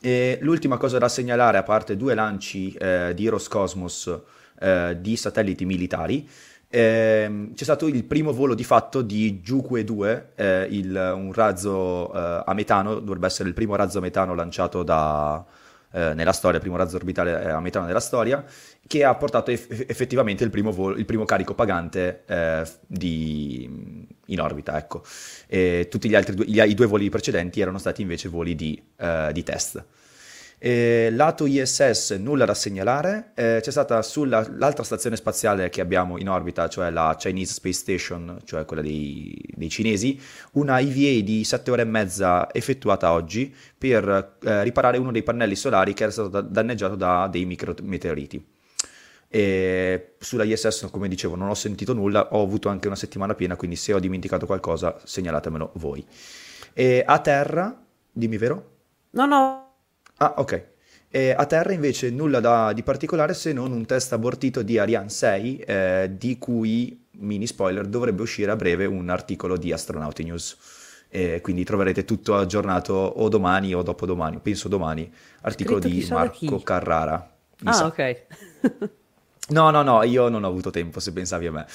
Speaker 2: E l'ultima cosa da segnalare, a parte due lanci eh, di Roscosmos eh, di satelliti militari, eh, c'è stato il primo volo di fatto di Juque 2, eh, il, un razzo eh, a metano, dovrebbe essere il primo razzo a metano lanciato da, eh, nella storia, il primo razzo orbitale eh, a metano della storia, che ha portato eff- effettivamente il primo, volo, il primo, carico pagante eh, di, in orbita. Ecco. tutti gli altri due, gli, i due voli precedenti erano stati invece voli di, di test. Eh, lato ISS nulla da segnalare, eh, c'è stata sull'altra stazione spaziale che abbiamo in orbita, cioè la Chinese Space Station, cioè quella dei, dei cinesi, una EVA di 7 ore e mezza effettuata oggi per eh, riparare uno dei pannelli solari che era stato da- danneggiato da dei micrometeoriti. E sulla ISS, come dicevo, non ho sentito nulla, ho avuto anche una settimana piena, quindi se ho dimenticato qualcosa segnalatemelo voi. E a terra, dimmi vero?
Speaker 1: No, no,
Speaker 2: Ah, ok. E a terra invece nulla da, di particolare se non un test abortito di Ariane 6, eh, di cui, mini spoiler, dovrebbe uscire a breve un articolo di Astronauti News. E quindi troverete tutto aggiornato o domani o dopodomani, penso domani, articolo Scritto di Marco chi? Carrara.
Speaker 1: Ah, sa. ok.
Speaker 2: no, no, no, io non ho avuto tempo se pensavi a me.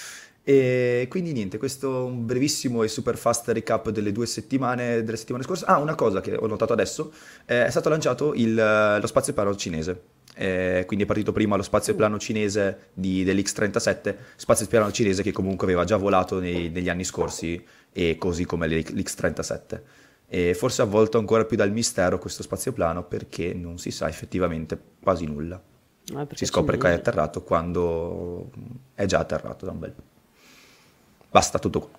Speaker 2: E quindi niente, questo è un brevissimo e super fast recap delle due settimane, delle settimane scorse. Ah, una cosa che ho notato adesso, eh, è stato lanciato il, lo spazio plano cinese. Eh, quindi è partito prima lo spazio plano cinese di, dell'X-37, spazio plano cinese che comunque aveva già volato nei, negli anni scorsi, e così come l'X-37. E forse avvolto ancora più dal mistero questo spazio plano perché non si sa effettivamente quasi nulla. Ah, si scopre che è atterrato quando è già atterrato da un bel po'. Basta tutto qua.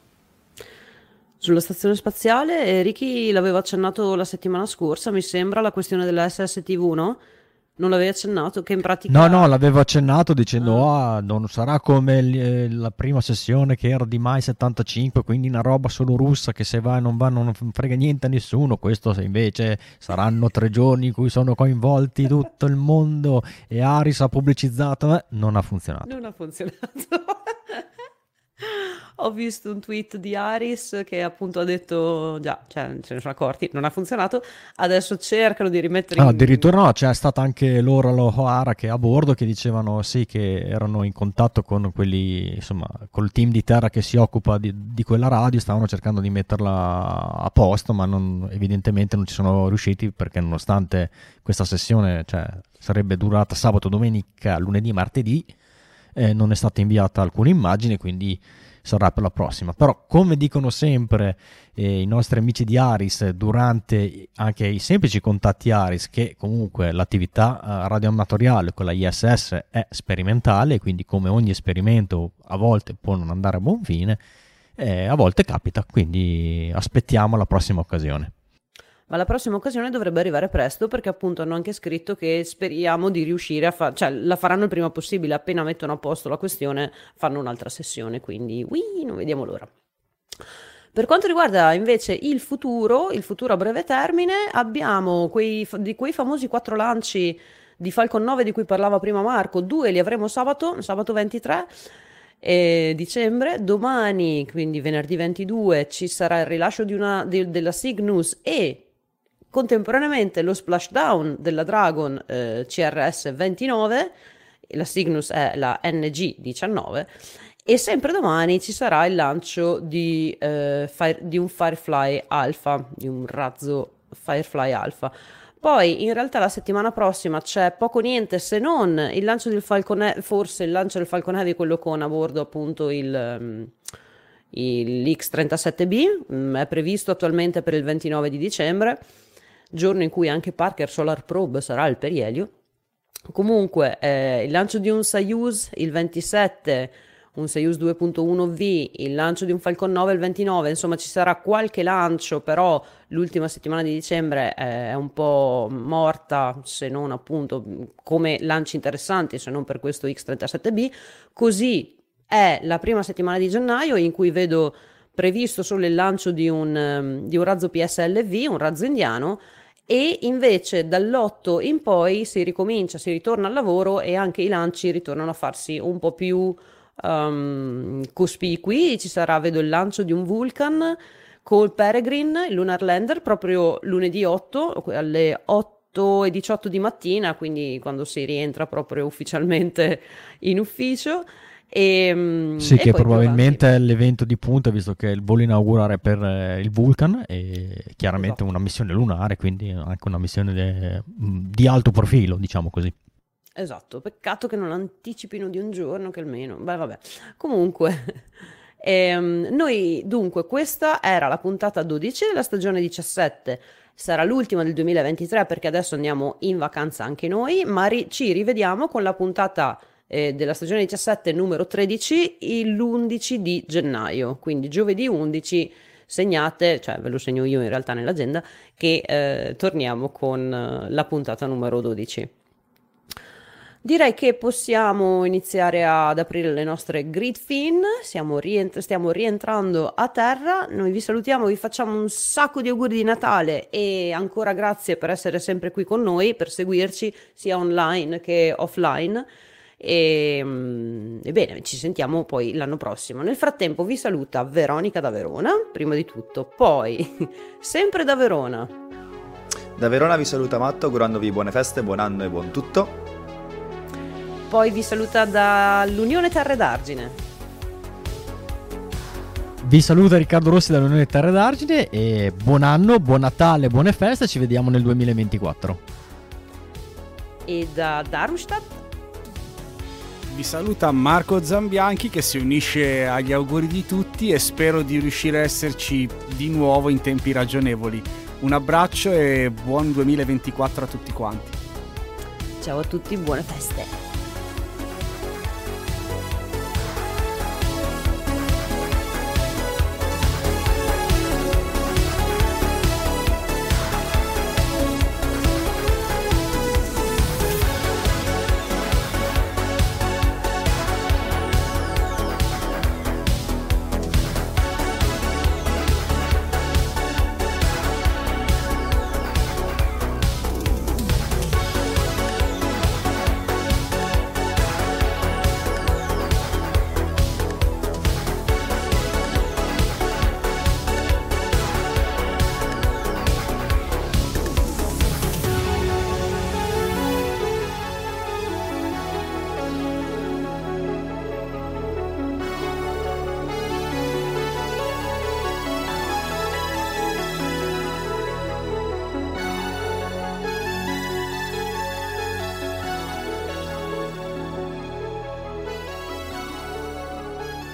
Speaker 1: Sulla stazione spaziale, Ricky l'aveva accennato la settimana scorsa, mi sembra, la questione della SSTV, no? Non l'avevi accennato? Che in pratica...
Speaker 3: No, no, l'avevo accennato dicendo ah. ah non sarà come l- eh, la prima sessione che era di mai 75, quindi una roba solo russa che se va non va non frega niente a nessuno. Questo invece saranno tre giorni in cui sono coinvolti tutto il mondo e Aris ha pubblicizzato. Eh, non ha funzionato.
Speaker 1: Non ha funzionato. <laughs> ho visto un tweet di Aris che appunto ha detto già, cioè se ne sono accorti, non ha funzionato, adesso cercano di rimettere
Speaker 3: ah, in... addirittura no, c'è stata anche Laura O'Hara che è a bordo che dicevano sì che erano in contatto con quelli, insomma, col team di terra che si occupa di, di quella radio, stavano cercando di metterla a posto, ma non, evidentemente non ci sono riusciti perché nonostante questa sessione cioè, sarebbe durata sabato, domenica, lunedì, martedì, eh, non è stata inviata alcuna immagine, quindi sarà per la prossima. Però, come dicono sempre eh, i nostri amici di Aris, durante anche i semplici contatti Aris, che comunque l'attività eh, radioamatoriale con la ISS è sperimentale, quindi come ogni esperimento a volte può non andare a buon fine, eh, a volte capita, quindi aspettiamo la prossima occasione
Speaker 1: ma la prossima occasione dovrebbe arrivare presto perché appunto hanno anche scritto che speriamo di riuscire a fare, cioè la faranno il prima possibile, appena mettono a posto la questione fanno un'altra sessione, quindi ui, non vediamo l'ora. Per quanto riguarda invece il futuro, il futuro a breve termine, abbiamo quei, di quei famosi quattro lanci di Falcon 9 di cui parlava prima Marco, due li avremo sabato, sabato 23 eh, dicembre. Domani, quindi venerdì 22, ci sarà il rilascio una, di, della Cygnus e Contemporaneamente lo splashdown della Dragon eh, CRS 29, la Cygnus è la NG 19 e sempre domani ci sarà il lancio di, eh, fire, di un Firefly Alpha, di un razzo Firefly Alpha. Poi in realtà la settimana prossima c'è poco niente se non il lancio del Falcon Heavy, forse il lancio del Falcon Heavy, quello con a bordo appunto il, um, il X37B, um, è previsto attualmente per il 29 di dicembre giorno in cui anche Parker Solar Probe sarà al perielio. Comunque, eh, il lancio di un Soyuz il 27, un Soyuz 2.1V, il lancio di un Falcon 9 il 29, insomma ci sarà qualche lancio, però l'ultima settimana di dicembre è un po' morta, se non appunto come lanci interessanti, se non per questo X37B. Così è la prima settimana di gennaio in cui vedo previsto solo il lancio di un, di un razzo PSLV, un razzo indiano, e invece dall'8 in poi si ricomincia, si ritorna al lavoro e anche i lanci ritornano a farsi un po' più um, cospicui. Ci sarà, vedo, il lancio di un Vulcan col Peregrine, il Lunar Lander, proprio lunedì 8 alle 8 e 18 di mattina, quindi quando si rientra proprio ufficialmente in ufficio. E,
Speaker 3: ehm, sì, e che probabilmente è l'evento di punta, visto che è il volo inaugurale per eh, il Vulcan e chiaramente esatto. una missione lunare, quindi anche una missione de, mm, di alto profilo, diciamo così.
Speaker 1: Esatto, peccato che non anticipino di un giorno che almeno... Beh, vabbè. Comunque, <laughs> ehm, noi dunque, questa era la puntata 12 della stagione 17 sarà l'ultima del 2023 perché adesso andiamo in vacanza anche noi, ma ri- ci rivediamo con la puntata eh, della stagione 17 numero 13 l'11 di gennaio, quindi giovedì 11 segnate, cioè ve lo segno io in realtà nell'agenda, che eh, torniamo con eh, la puntata numero 12. Direi che possiamo iniziare ad aprire le nostre grid fin, rientr- stiamo rientrando a terra, noi vi salutiamo, vi facciamo un sacco di auguri di Natale e ancora grazie per essere sempre qui con noi, per seguirci sia online che offline. E, ehm, bene, ci sentiamo poi l'anno prossimo. Nel frattempo vi saluta Veronica da Verona, prima di tutto, poi <laughs> sempre da Verona.
Speaker 2: Da Verona vi saluta Matto, augurandovi buone feste, buon anno e buon tutto.
Speaker 1: Poi vi saluta dall'Unione Terre d'Argine.
Speaker 3: Vi saluta Riccardo Rossi dall'Unione Terre d'Argine e buon anno, buon Natale, buone feste, ci vediamo nel 2024.
Speaker 1: E da Darmstadt
Speaker 4: vi saluta Marco Zambianchi che si unisce agli auguri di tutti e spero di riuscire a esserci di nuovo in tempi ragionevoli. Un abbraccio e buon 2024 a tutti quanti.
Speaker 1: Ciao a tutti, buone feste.